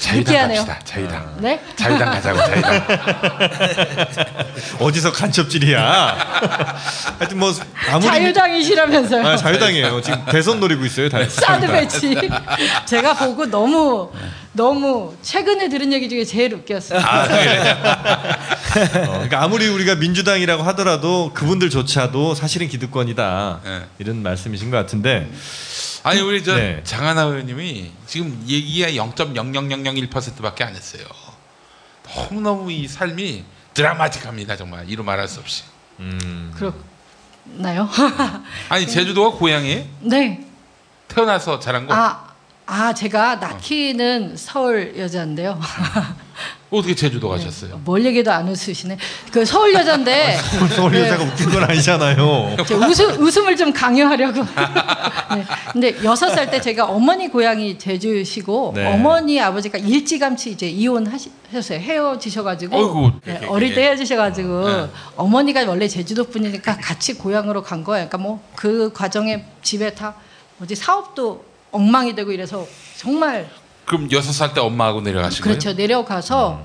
S6: 자유당. 갑시다. 자유당.
S11: 네?
S6: 자유당 가자고 자유당.
S4: 어디서 간첩질이야? 하여튼 뭐 아무리
S11: 자유당이시라면서요.
S4: 아, 자유당이에요. 지금 대선 노리고 있어요. 다,
S11: 사드. 배치. 제가 보고 너무 너무 최근에 들은 얘기 중에 제일 웃겼어요.
S4: 아, 어, 그러니까 아무리 우리가 민주당이라고 하더라도 그분들조차도 사실은 기득권이다
S6: 네.
S4: 이런 말씀이신 것 같은데
S6: 아니 우리 저
S4: 네.
S6: 장하나 의원님이 지금 얘기가 0.00001%밖에 안 했어요. 너무 너무 이 삶이 드라마틱합니다 정말 이루 말할 수 없이.
S4: 음.
S11: 그렇나요?
S6: 아니 제주도가 고향이에요?
S11: 네.
S6: 태어나서 자란 거
S11: 아, 아 제가 낳기는 서울 여자인데요.
S6: 어떻게 제주도 가셨어요?
S11: 뭘 얘기도 안 웃으시네. 그 서울 여자인데
S4: 서울
S11: 네.
S4: 여자가 웃긴 건 아니잖아요.
S11: 제 웃음, 웃음을 좀 강요하려고. 네. 근데 여섯 살 때 제가 어머니 고향이 제주시고
S4: 네.
S11: 어머니 아버지가 일찌감치 이제 이혼하셨어요. 헤어지셔가지고
S6: 어이구.
S11: 네, 어릴 때 헤어지셔가지고
S6: 네.
S11: 어머니가 원래 제주도 분이니까 같이 고향으로 간 거예요. 그러니까 뭐 그 과정에 집에 다 뭐지 사업도 엉망이 되고 이래서 정말
S6: 그럼 여섯 살 때 엄마하고 내려가신
S11: 그렇죠.
S6: 거예요?
S11: 내려가서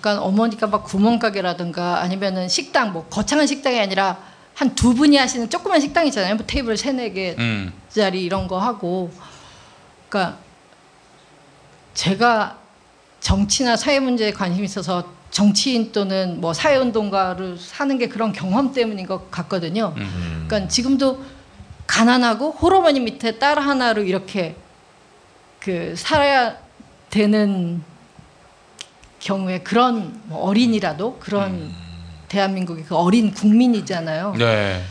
S11: 그러니까 어머니가 막 구멍가게라든가 아니면은 식당 뭐 거창한 식당이 아니라 한 두 분이 하시는 조그만 식당 있잖아요. 뭐 테이블 세네 개짜리
S6: 음.
S11: 이런 거 하고 그러니까 제가 정치나 사회 문제에 관심이 있어서 정치인 또는 뭐 사회운동가를 사는 게 그런 경험 때문인 것 같거든요.
S6: 음.
S11: 그러니까 지금도 가난하고 홀어머니 밑에 딸 하나로 이렇게 그 살아야 되는 경우에 그런 뭐 어린이라도 그런 대한민국의 그 어린 국민이잖아요.
S6: 네.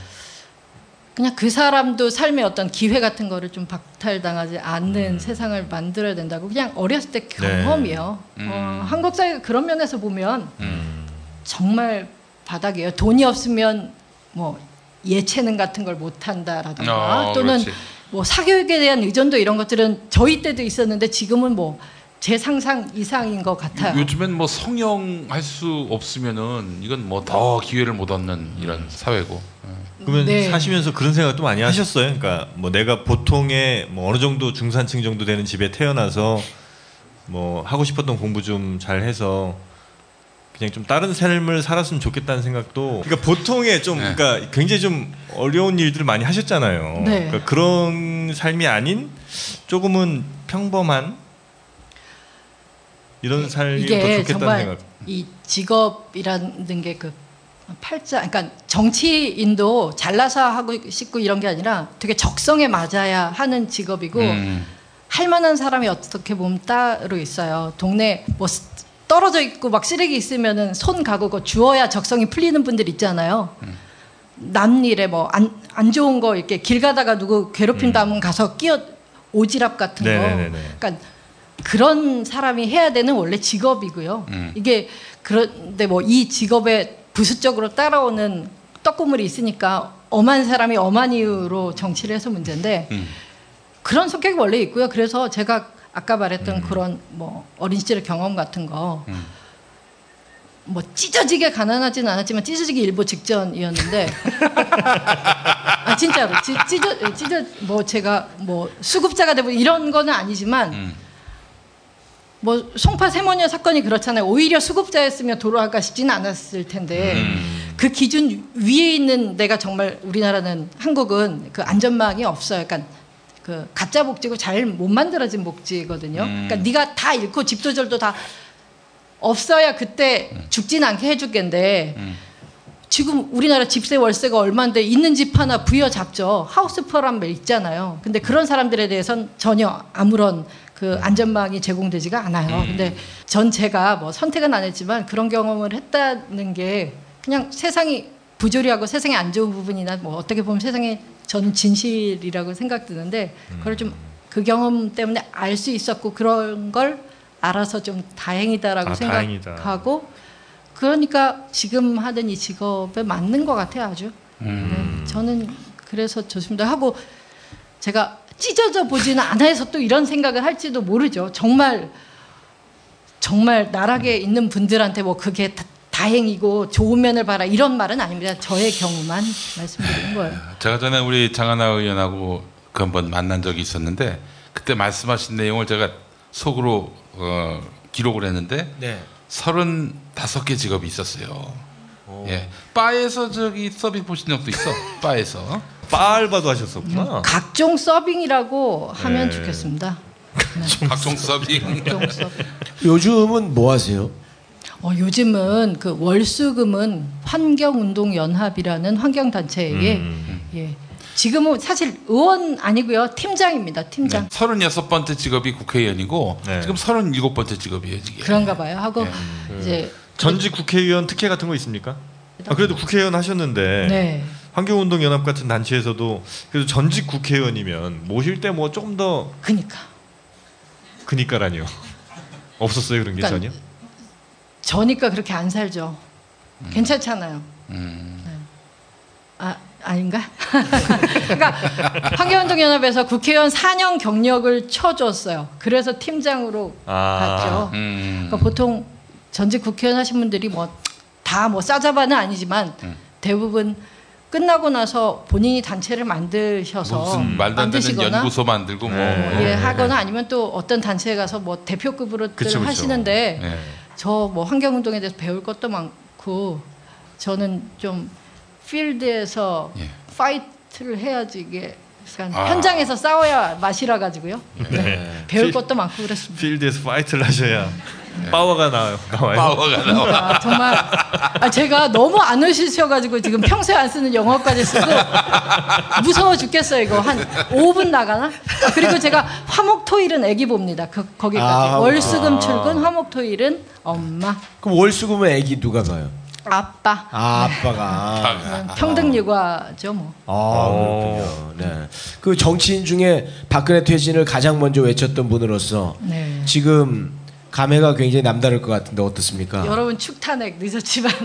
S11: 그냥 그 사람도 삶의 어떤 기회 같은 거를 좀 박탈당하지 않는 세상을 만들어야 된다고 그냥 어렸을 때 경험이요.
S6: 음.
S11: 어, 한국 사회가 그런 면에서 보면
S6: 음.
S11: 정말 바닥이에요. 돈이 없으면 뭐 예체능 같은 걸 못한다라든가
S6: 어,
S11: 또는
S6: 그렇지.
S11: 뭐 사교육에 대한 의존도 이런 것들은 저희 때도 있었는데 지금은 뭐 제 상상 이상인 것 같아요.
S6: 요즘엔 뭐 성형 할 수 없으면은 이건 뭐 더 기회를 못 얻는 이런 사회고.
S4: 그러면
S11: 네.
S4: 사시면서 그런 생각도 많이 하셨어요. 그러니까 뭐 내가 보통의 뭐 어느 정도 중산층 정도 되는 집에 태어나서 뭐 하고 싶었던 공부 좀 잘 해서 그냥 좀 다른 삶을 살았으면 좋겠다는 생각도 그러니까 보통의 좀
S6: 네.
S4: 그러니까 굉장히 좀 어려운 일들을 많이 하셨잖아요.
S11: 네.
S4: 그러니까 그런 삶이 아닌 조금은 평범한 이런 삶이 더 좋겠다는
S11: 정말
S4: 생각.
S11: 이 직업이라는 게 그 팔자, 그러니까 정치인도 잘나서 하고 싶고 이런 게 아니라 되게 적성에 맞아야 하는 직업이고
S6: 음.
S11: 할 만한 사람이 어떻게 보면 따로 있어요. 동네 뭐 쓰- 떨어져 있고 막 쓰레기 있으면은 손 가고 주워야 적성이 풀리는 분들 있잖아요. 남 일에 뭐안안 좋은 거 이렇게 길 가다가 누구 괴롭힌다면 가서 끼어 오지랖 같은 거.
S4: 네네네네.
S11: 그러니까 그런 사람이 해야 되는 원래 직업이고요.
S6: 음.
S11: 이게 그런데 뭐 이 직업에 부수적으로 따라오는 떡고물이 있으니까 엄한 사람이 엄한 이유로 정치를 해서 문제인데
S6: 음.
S11: 그런 성격이 원래 있고요. 그래서 제가 아까 말했던 그런 뭐 어린 시절의 경험 같은 거.
S6: 음.
S11: 뭐 찢어지게 가난하지는 않았지만 찢어지기 일보 직전이었는데 아 진짜로 찢, 찢어 찢어 뭐 제가 뭐 수급자가 되고 이런 거는 아니지만
S6: 음.
S11: 뭐 송파 세모녀 사건이 그렇잖아요. 오히려 수급자였으면 돌아가시지는 않았을 텐데
S6: 음.
S11: 그 기준 위에 있는 내가 정말 우리나라는 한국은 그 안전망이 없어요. 그러니까 그 가짜 복지고 잘 못 만들어진 복지거든요.
S6: 음.
S11: 그러니까 네가 다 잃고 집도절도 다 없어야 그때 죽진 않게 해줄겐데
S6: 음.
S11: 지금 우리나라 집세 월세가 얼마인데 있는 집 하나 부여잡죠. 하우스퍼란 말 있잖아요. 근데 그런 사람들에 대해선 전혀 아무런 그 안전망이 제공되지가 않아요.
S6: 음.
S11: 근데 전 제가 뭐 선택은 안 했지만 그런 경험을 했다는 게 그냥 세상이 부조리하고 세상에 안 좋은 부분이나 뭐 어떻게 보면 세상에 전 진실이라고 생각 드는데 그걸 좀 그 경험 때문에 알 수 있었고 그런 걸 알아서 좀 다행이다라고
S4: 아,
S11: 생각하고 그러니까 지금 하던 이 직업에 맞는 것 같아요 아주.
S6: 음.
S11: 네, 저는 그래서 좋습니다 하고 제가 찢어져 보지는 않아서 또 이런 생각을 할지도 모르죠. 정말 정말 나락에 있는 분들한테 뭐 그게 다, 다행이고 좋은 면을 봐라 이런 말은 아닙니다. 저의 경우만 말씀드리는 거예요.
S6: 제가 전에 우리 장하나 의원하고 그 한번 만난 적이 있었는데 그때 말씀하신 내용을 제가 속으로 어, 기록을 했는데
S5: 네.
S6: 35개 직업이 있었어요. 예. 바에서 저기 서빙 보신 적도 있어. 바에서.
S4: 바 알바도 하셨었구나.
S11: 각종 서빙이라고 하면
S4: 네.
S11: 좋겠습니다.
S6: 각종 서빙.
S11: 각종 서빙.
S5: 요즘은 뭐 하세요?
S11: 어, 요즘은 그 월수금은 환경운동연합이라는 환경단체에
S4: 음.
S11: 예. 지금은 사실 의원 아니고요 팀장입니다 팀장
S6: 네. 36번째 직업이 국회의원이고
S4: 네.
S6: 지금 37번째 직업이에요, 지금.
S11: 그런가 봐요 하고
S6: 네.
S11: 이제
S4: 전직 국회의원 특혜 같은 거 있습니까? 아, 그래도 국회의원 하셨는데
S11: 네.
S4: 환경운동연합 같은 단체에서도 그래도 전직 국회의원이면 모실 때 뭐 조금 더
S11: 그니까
S4: 그니까라니요. 없었어요 그런 게
S11: 그러니까
S4: 전혀?
S11: 저니까 그렇게 안 살죠 괜찮잖아요
S6: 음.
S11: 아 아닌가? 그러니까 환경운동 연합에서 국회의원 4년 경력을 쳐줬어요. 그래서 팀장으로
S4: 아.
S11: 갔죠.
S6: 음.
S11: 그러니까 보통 전직 국회의원 하신 분들이 뭐 다뭐 싸잡아는 아니지만
S6: 음.
S11: 대부분 끝나고 나서 본인이 단체를 만드셔서
S6: 무슨 말도 안 되는 연구소 만들고 뭐.
S4: 네.
S11: 예, 하거나 아니면 또 어떤 단체에 가서 뭐 대표급으로
S4: 그쵸.
S11: 하시는데
S6: 네.
S11: 저 뭐 환경운동에 대해서 배울 것도 많고 저는 좀 필드에서
S6: 예.
S11: fight를 해야지 이게 그러니까
S6: 아.
S11: 현장에서 싸워야 맛이라 가지고요.
S4: 네.
S11: 배울
S4: 필-
S11: 것도 많고 그랬습니다.
S4: 필드에서 fight를 하셔야 파워가 나와요. 나와요.
S6: 파워가 나와.
S11: 아, 정말 아, 제가 너무 안 오시셔가지고 지금 평소에 안 쓰는 영어까지 쓰고 무서워 죽겠어요 이거 한 5분 나가나? 아, 그리고 제가 화목토일은 애기 봅니다. 그 거기까지
S5: 아,
S11: 월수금
S5: 아.
S11: 출근 화목토일은 엄마
S5: 그럼 월수금은 애기 누가 봐요?
S11: 아빠
S5: 아, 아빠가.
S11: 네, 평등 육아죠 뭐.
S5: 아, 그렇군요. 네. 그 정치인 중에 박근혜 퇴진을 가장 먼저 외쳤던 분으로서
S11: 네.
S5: 지금 감회가 굉장히 남다를 것 같은데 어떻습니까?
S11: 여러분 축탄핵 늦었지만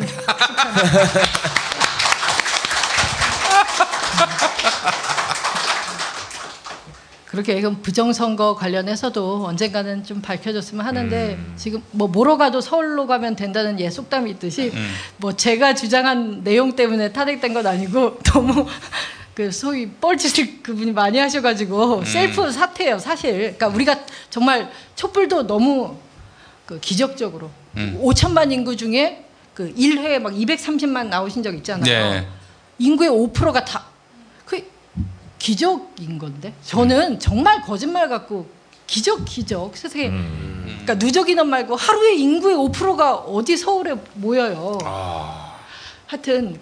S11: 그렇게 이건 부정선거 관련해서도 언젠가는 좀 밝혀졌으면 하는데 지금 뭐 뭐로 가도 서울로 가면 된다는 예 속담이 있듯이 뭐 제가 주장한 내용 때문에 탄핵된 건 아니고 너무 그 소위 뻘짓을 그분이 많이 하셔가지고 셀프 사퇴예요 사실. 그러니까 우리가 정말 촛불도 너무 그 기적적으로
S6: 음.
S11: 5천만 인구 중에 그 1회에 막 230만 나오신 적 있잖아요.
S6: 네.
S11: 인구의 5%가 다 그 기적인 건데 저는 정말 거짓말 같고 기적 기적 세상에
S4: 음.
S11: 그러니까 누적 인원 말고 하루에 인구의 5%가 어디 서울에 모여요. 하여튼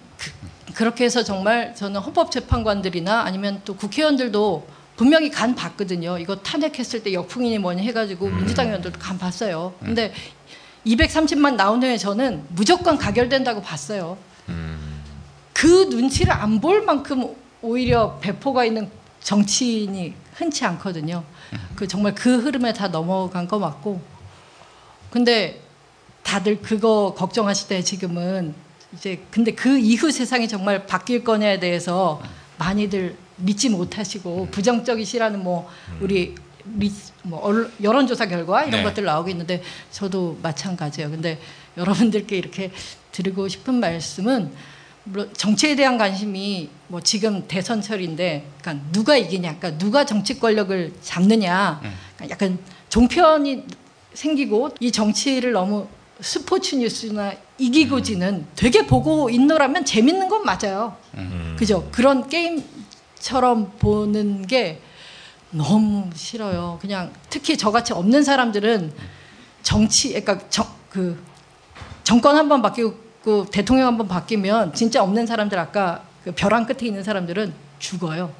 S11: 그, 렇게 해서 정말 저는 헌법재판관들이나 아니면 또 국회의원들도 분명히 간 봤거든요. 이거 탄핵했을 때 역풍이니 뭐니 해가지고 민주당 의원들도 간 봤어요. 근데 230만 나온 후에 저는 무조건 가결된다고 봤어요. 그 눈치를 안 볼 만큼 오히려 배포가 있는 정치인이 흔치 않거든요. 그 정말 그 흐름에 다 넘어간 거 맞고. 근데 다들 그거 걱정하실 때 지금은 이제 근데 그 이후 세상이 정말 바뀔 거냐에 대해서 많이들 믿지 못하시고 부정적이시라는 뭐 우리 리, 뭐 여론조사 결과 이런
S6: 네.
S11: 것들 나오고 있는데 저도 마찬가지예요. 근데 여러분들께 이렇게 드리고 싶은 말씀은 물론 정치에 대한 관심이 뭐 지금 대선철인데, 그러니까 누가 이기냐, 그러니까 누가 정치 권력을 잡느냐, 그러니까 약간 종편이 생기고 이 정치를 너무 스포츠 뉴스나 이기고 지는 되게 보고 있노라면 재밌는 건 맞아요. 그죠? 그런 게임 처럼 보는 게 너무 싫어요. 그냥 특히 저같이 없는 사람들은 정치, 그러니까 정, 그 정권 한 번 바뀌고 대통령 한 번 바뀌면 진짜 없는 사람들 아까 그 벼랑 끝에 있는 사람들은 죽어요.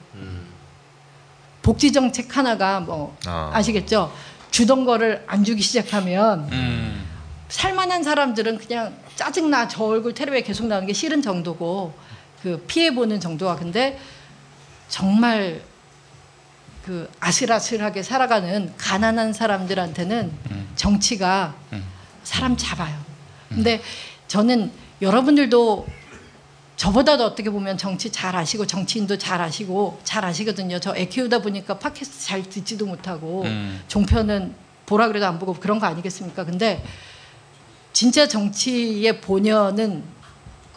S11: 복지 정책 하나가 뭐
S4: 아.
S11: 아시겠죠? 주던 거를 안 주기 시작하면
S6: 음.
S11: 살만한 사람들은 그냥 짜증나 저 얼굴 텔레비에 계속 나오는 게 싫은 정도고 그 피해 보는 정도가 근데 정말 그 아슬아슬하게 살아가는 가난한 사람들한테는 정치가 사람 잡아요. 근데 저는 여러분들도 저보다도 어떻게 보면 정치 잘 아시고 정치인도 잘 아시고 잘 아시거든요. 저 애 키우다 보니까 팟캐스트 잘 듣지도 못하고
S6: 음.
S11: 종편은 보라 그래도 안 보고 그런 거 아니겠습니까? 근데 진짜 정치의 본연은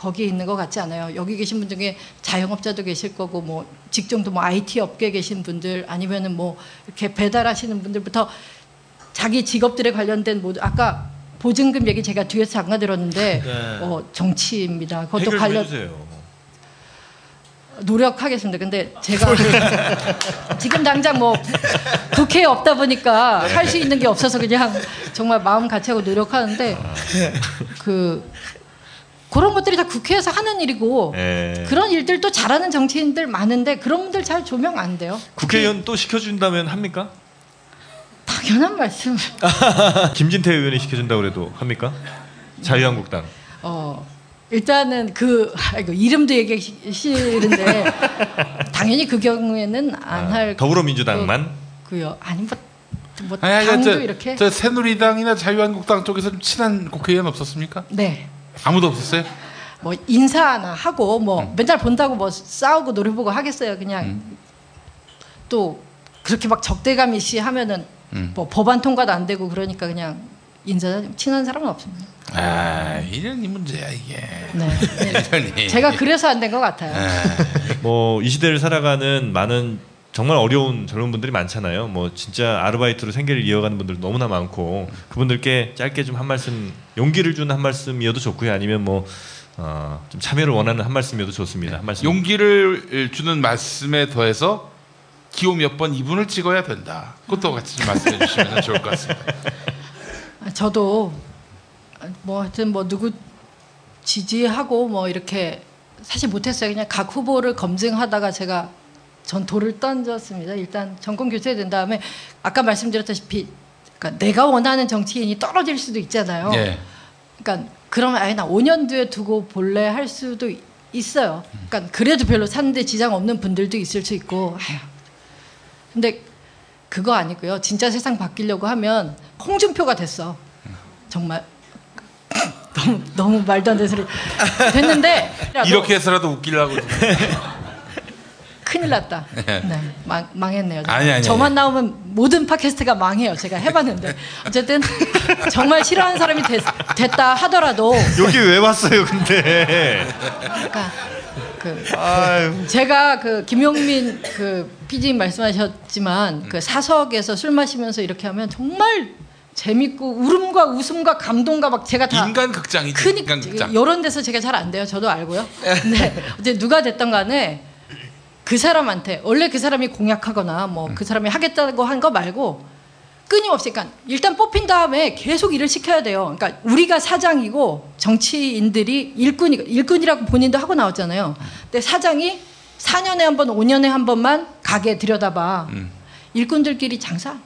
S11: 거기에 있는 것 같지 않아요. 여기 계신 분 중에 자영업자도 계실 거고 뭐 직종도 뭐 IT 업계 계신 분들 아니면은 뭐 이렇게 배달하시는 분들부터 자기 직업들에 관련된 모두 아까 보증금 얘기 제가 뒤에서 잠깐 들었는데
S4: 네.
S11: 어, 정치입니다. 그것도 관련
S4: 해주세요.
S11: 노력하겠습니다. 근데 제가 지금 당장 뭐 국회에 없다 보니까 할 수 있는 게 없어서 그냥 정말 마음 같이 하고 노력하는데 그 그런 것들이 다 국회에서 하는 일이고
S4: 예.
S11: 그런 일들도 잘하는 정치인들 많은데 그런 분들 잘 조명 안 돼요.
S4: 국회의원 또 시켜준다면 합니까?
S11: 당연한 말씀.
S4: 김진태 의원이 시켜준다고 그래도 합니까? 자유한국당.
S11: 어 일단은 그 아이고 이름도 얘기하기 싫은데 당연히 그 경우에는 안할
S4: 아, 더불어민주당만
S11: 그요 아니 뭐, 뭐
S6: 아니, 아니,
S11: 당도
S6: 저,
S11: 이렇게
S6: 저 새누리당이나 자유한국당 쪽에서 좀 친한 국회의원 없었습니까?
S11: 네.
S6: 아무도 없었어요?
S11: 뭐 인사나 하고 뭐
S6: 음.
S11: 맨날 본다고 뭐 싸우고 노려보고 하겠어요. 그냥
S6: 음.
S11: 또 그렇게 막 적대감 이시 하면은
S6: 음.
S11: 뭐 법안 통과도 안 되고 그러니까 그냥 인사 친한 사람은 없습니다.
S6: 아, 이런 이 문제야 이게.
S11: 네. 제가 그래서 안 된 것 같아요.
S4: 뭐 이 시대를 살아가는 많은 정말 어려운 젊은 분들이 많잖아요. 뭐 진짜 아르바이트로 생계를 이어가는 분들 너무나 많고 그분들께 짧게 좀 한 말씀 용기를 주는 한 말씀이어도 좋고요. 아니면 뭐 어, 좀 참여를 원하는 한 말씀이어도 좋습니다. 한 말씀.
S6: 용기를 주는 말씀에 더해서 기호 몇 번 이분을 찍어야 된다. 그것도 같이 좀 말씀해 주시면 좋을 것 같습니다.
S11: 아, 저도 뭐 하여튼 뭐 누구 지지하고 뭐 이렇게 사실 못했어요. 그냥 각 후보를 검증하다가 제가 전 돌을 던졌습니다. 일단 정권 교체된 다음에 아까 말씀드렸다시피 그러니까 내가 원하는 정치인이 떨어질 수도 있잖아요.
S6: 예.
S11: 그러니까 그러면 아예 나 5년 뒤에 두고 볼래 할 수도 이- 있어요. 그러니까 그래도 별로 사는데 지장 없는 분들도 있을 수 있고. 아휴. 근데 그거 아니고요. 진짜 세상 바뀌려고 하면 홍준표가 됐어. 정말 너무 너무 말도 안 되는 소리 됐는데
S6: 이렇게 해서라도 웃기려고.
S11: 큰일 났다.
S6: 네.
S11: 네, 망, 망했네요.
S6: 아니, 아니,
S11: 저만 나오면 모든 팟캐스트가 망해요. 제가 해봤는데 어쨌든 정말 싫어하는 사람이 됐, 됐다 하더라도
S4: 여기 왜 왔어요, 근데?
S11: 그러니까 그
S4: 아유.
S11: 제가 그 김용민 그 PD님 말씀하셨지만 그 사석에서 술 마시면서 이렇게 하면 정말 재밌고 울음과 웃음과 감동과 막 제가 다
S6: 인간.
S11: 크니까
S6: 인간 극장.
S11: 이런 데서 제가 잘 안 돼요. 저도 알고요. 근데 어제 누가 됐던 간에 그 사람한테 원래 그 사람이 공약하거나 뭐 그 사람이 하겠다고 한 거 말고 끊임없이 그러니까 일단 뽑힌 다음에 계속 일을 시켜야 돼요. 그러니까 우리가 사장이고 정치인들이 일꾼이 일꾼이라고 본인도 하고 나왔잖아요. 근데 사장이 4년에 한 번, 5년에 한 번만 가게 들여다봐. 일꾼들끼리 장사.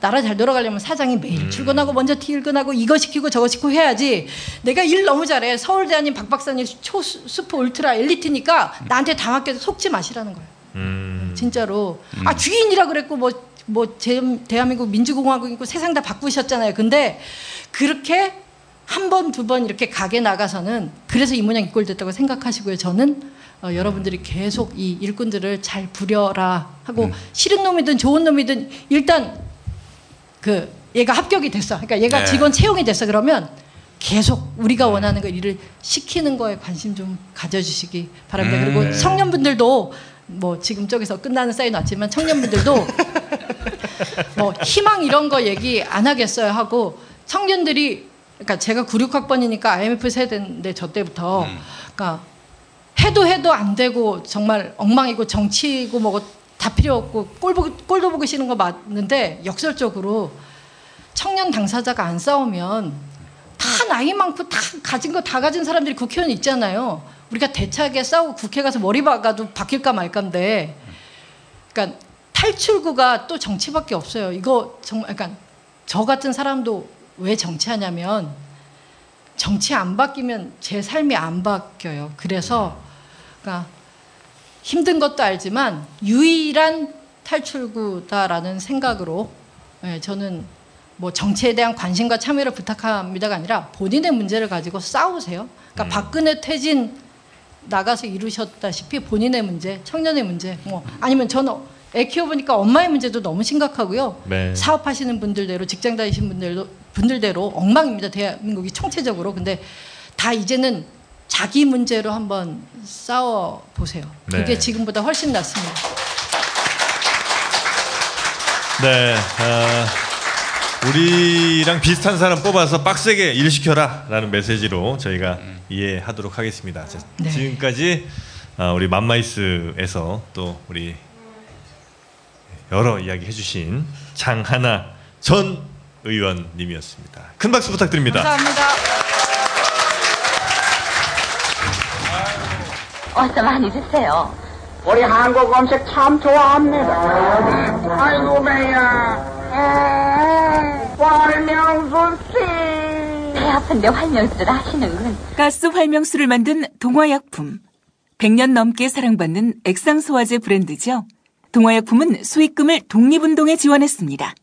S11: 나라 잘 돌아가려면 사장이 매일 출근하고 먼저 퇴근하고 이거 시키고 저거 시키고 해야지. 내가 일 너무 잘해. 서울대 아닌 박 박사님 초스프 울트라 엘리트니까 나한테 다 맡겨서 속지 마시라는 거예요.
S4: 음.
S11: 진짜로. 아 주인이라 그랬고 뭐뭐 대한민국 민주공화국이고 세상 다 바꾸셨잖아요. 근데 그렇게 한 번 두 번 이렇게 가게 나가서는 그래서 이 모양 이꼴 됐다고 생각하시고요. 저는 어, 여러분들이 계속 이 일꾼들을 잘 부려라 하고 싫은 놈이든 좋은 놈이든 일단 그 얘가 합격이 됐어. 그러니까 얘가
S6: 네.
S11: 직원 채용이 됐어. 그러면 계속 우리가 원하는 거 일을 시키는 거에 관심 좀 가져주시기 바랍니다.
S6: 음.
S11: 그리고
S6: 네.
S11: 청년분들도 뭐 지금 쪽에서 끝나는 사인 왔지만 청년분들도 뭐 희망 이런 거 얘기 안 하겠어요 하고 청년들이 그러니까 제가 96학번이니까 IMF 세대인데 저 때부터 그러니까 해도 해도 안 되고 정말 엉망이고 정치고 뭐고 다 필요 없고 꼴 보기, 꼴도 보기 싫은 거 맞는데 역설적으로 청년 당사자가 안 싸우면 다 나이 많고 다 가진 거 다 가진 사람들이 국회의원 있잖아요. 우리가 대차게 싸우고 국회 가서 머리 박아도 바뀔까 말까인데 그러니까 탈출구가 또 정치밖에 없어요. 이거 정말 약간 저 같은 사람도 왜 정치하냐면 정치 안 바뀌면 제 삶이 안 바뀌어요. 그래서 그러니까 힘든 것도 알지만 유일한 탈출구다라는 생각으로 예, 저는 뭐 정치에 대한 관심과 참여를 부탁합니다가 아니라 본인의 문제를 가지고 싸우세요. 그러니까 박근혜 퇴진 나가서 이루셨다시피 본인의 문제, 청년의 문제, 뭐 아니면 저는 애 키워보니까 엄마의 문제도 너무 심각하고요.
S4: 네.
S11: 사업하시는 분들대로 직장 다니신 분들도 분들대로 엉망입니다. 대한민국이 총체적으로. 근데 다 이제는 자기 문제로 한번 싸워 보세요.
S4: 네.
S11: 그게 지금보다 훨씬 낫습니다.
S4: 네. 아, 우리랑 비슷한 사람 뽑아서 빡세게 일 시켜라 라는 메시지로 저희가 이해하도록 하겠습니다. 자,
S11: 네.
S4: 지금까지 아, 우리 맘마이스에서 또 우리 여러 이야기 해주신 장하나 전 의원님이었습니다. 큰 박수 부탁드립니다.
S11: 감사합니다.
S12: 어서 많이 드세요.
S13: 우리 한국 음식 참 좋아합니다. 아이고 배야. 활명수 씨.
S12: 배 아픈데 활명수를 하시는군.
S14: 가스 활명수를 만든 동화약품. 100년 넘게 사랑받는 액상소화제 브랜드죠. 동화약품은 수익금을 독립운동에 지원했습니다.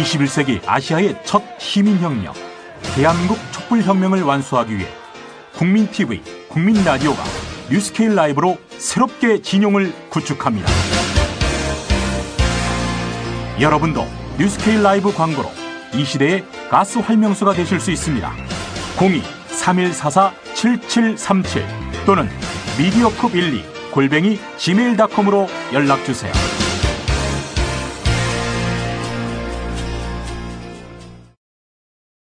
S15: 21세기 아시아의 첫 시민혁명, 대한민국 촛불혁명을 완수하기 위해 국민TV, 국민라디오가 뉴스케일 라이브로 새롭게 진용을 구축합니다. 여러분도 뉴스케일 라이브 광고로 이 시대의 가스 활명수가 되실 수 있습니다. 02-3144-7737 또는 미디어컵12 골뱅이 gmail.com으로 연락주세요.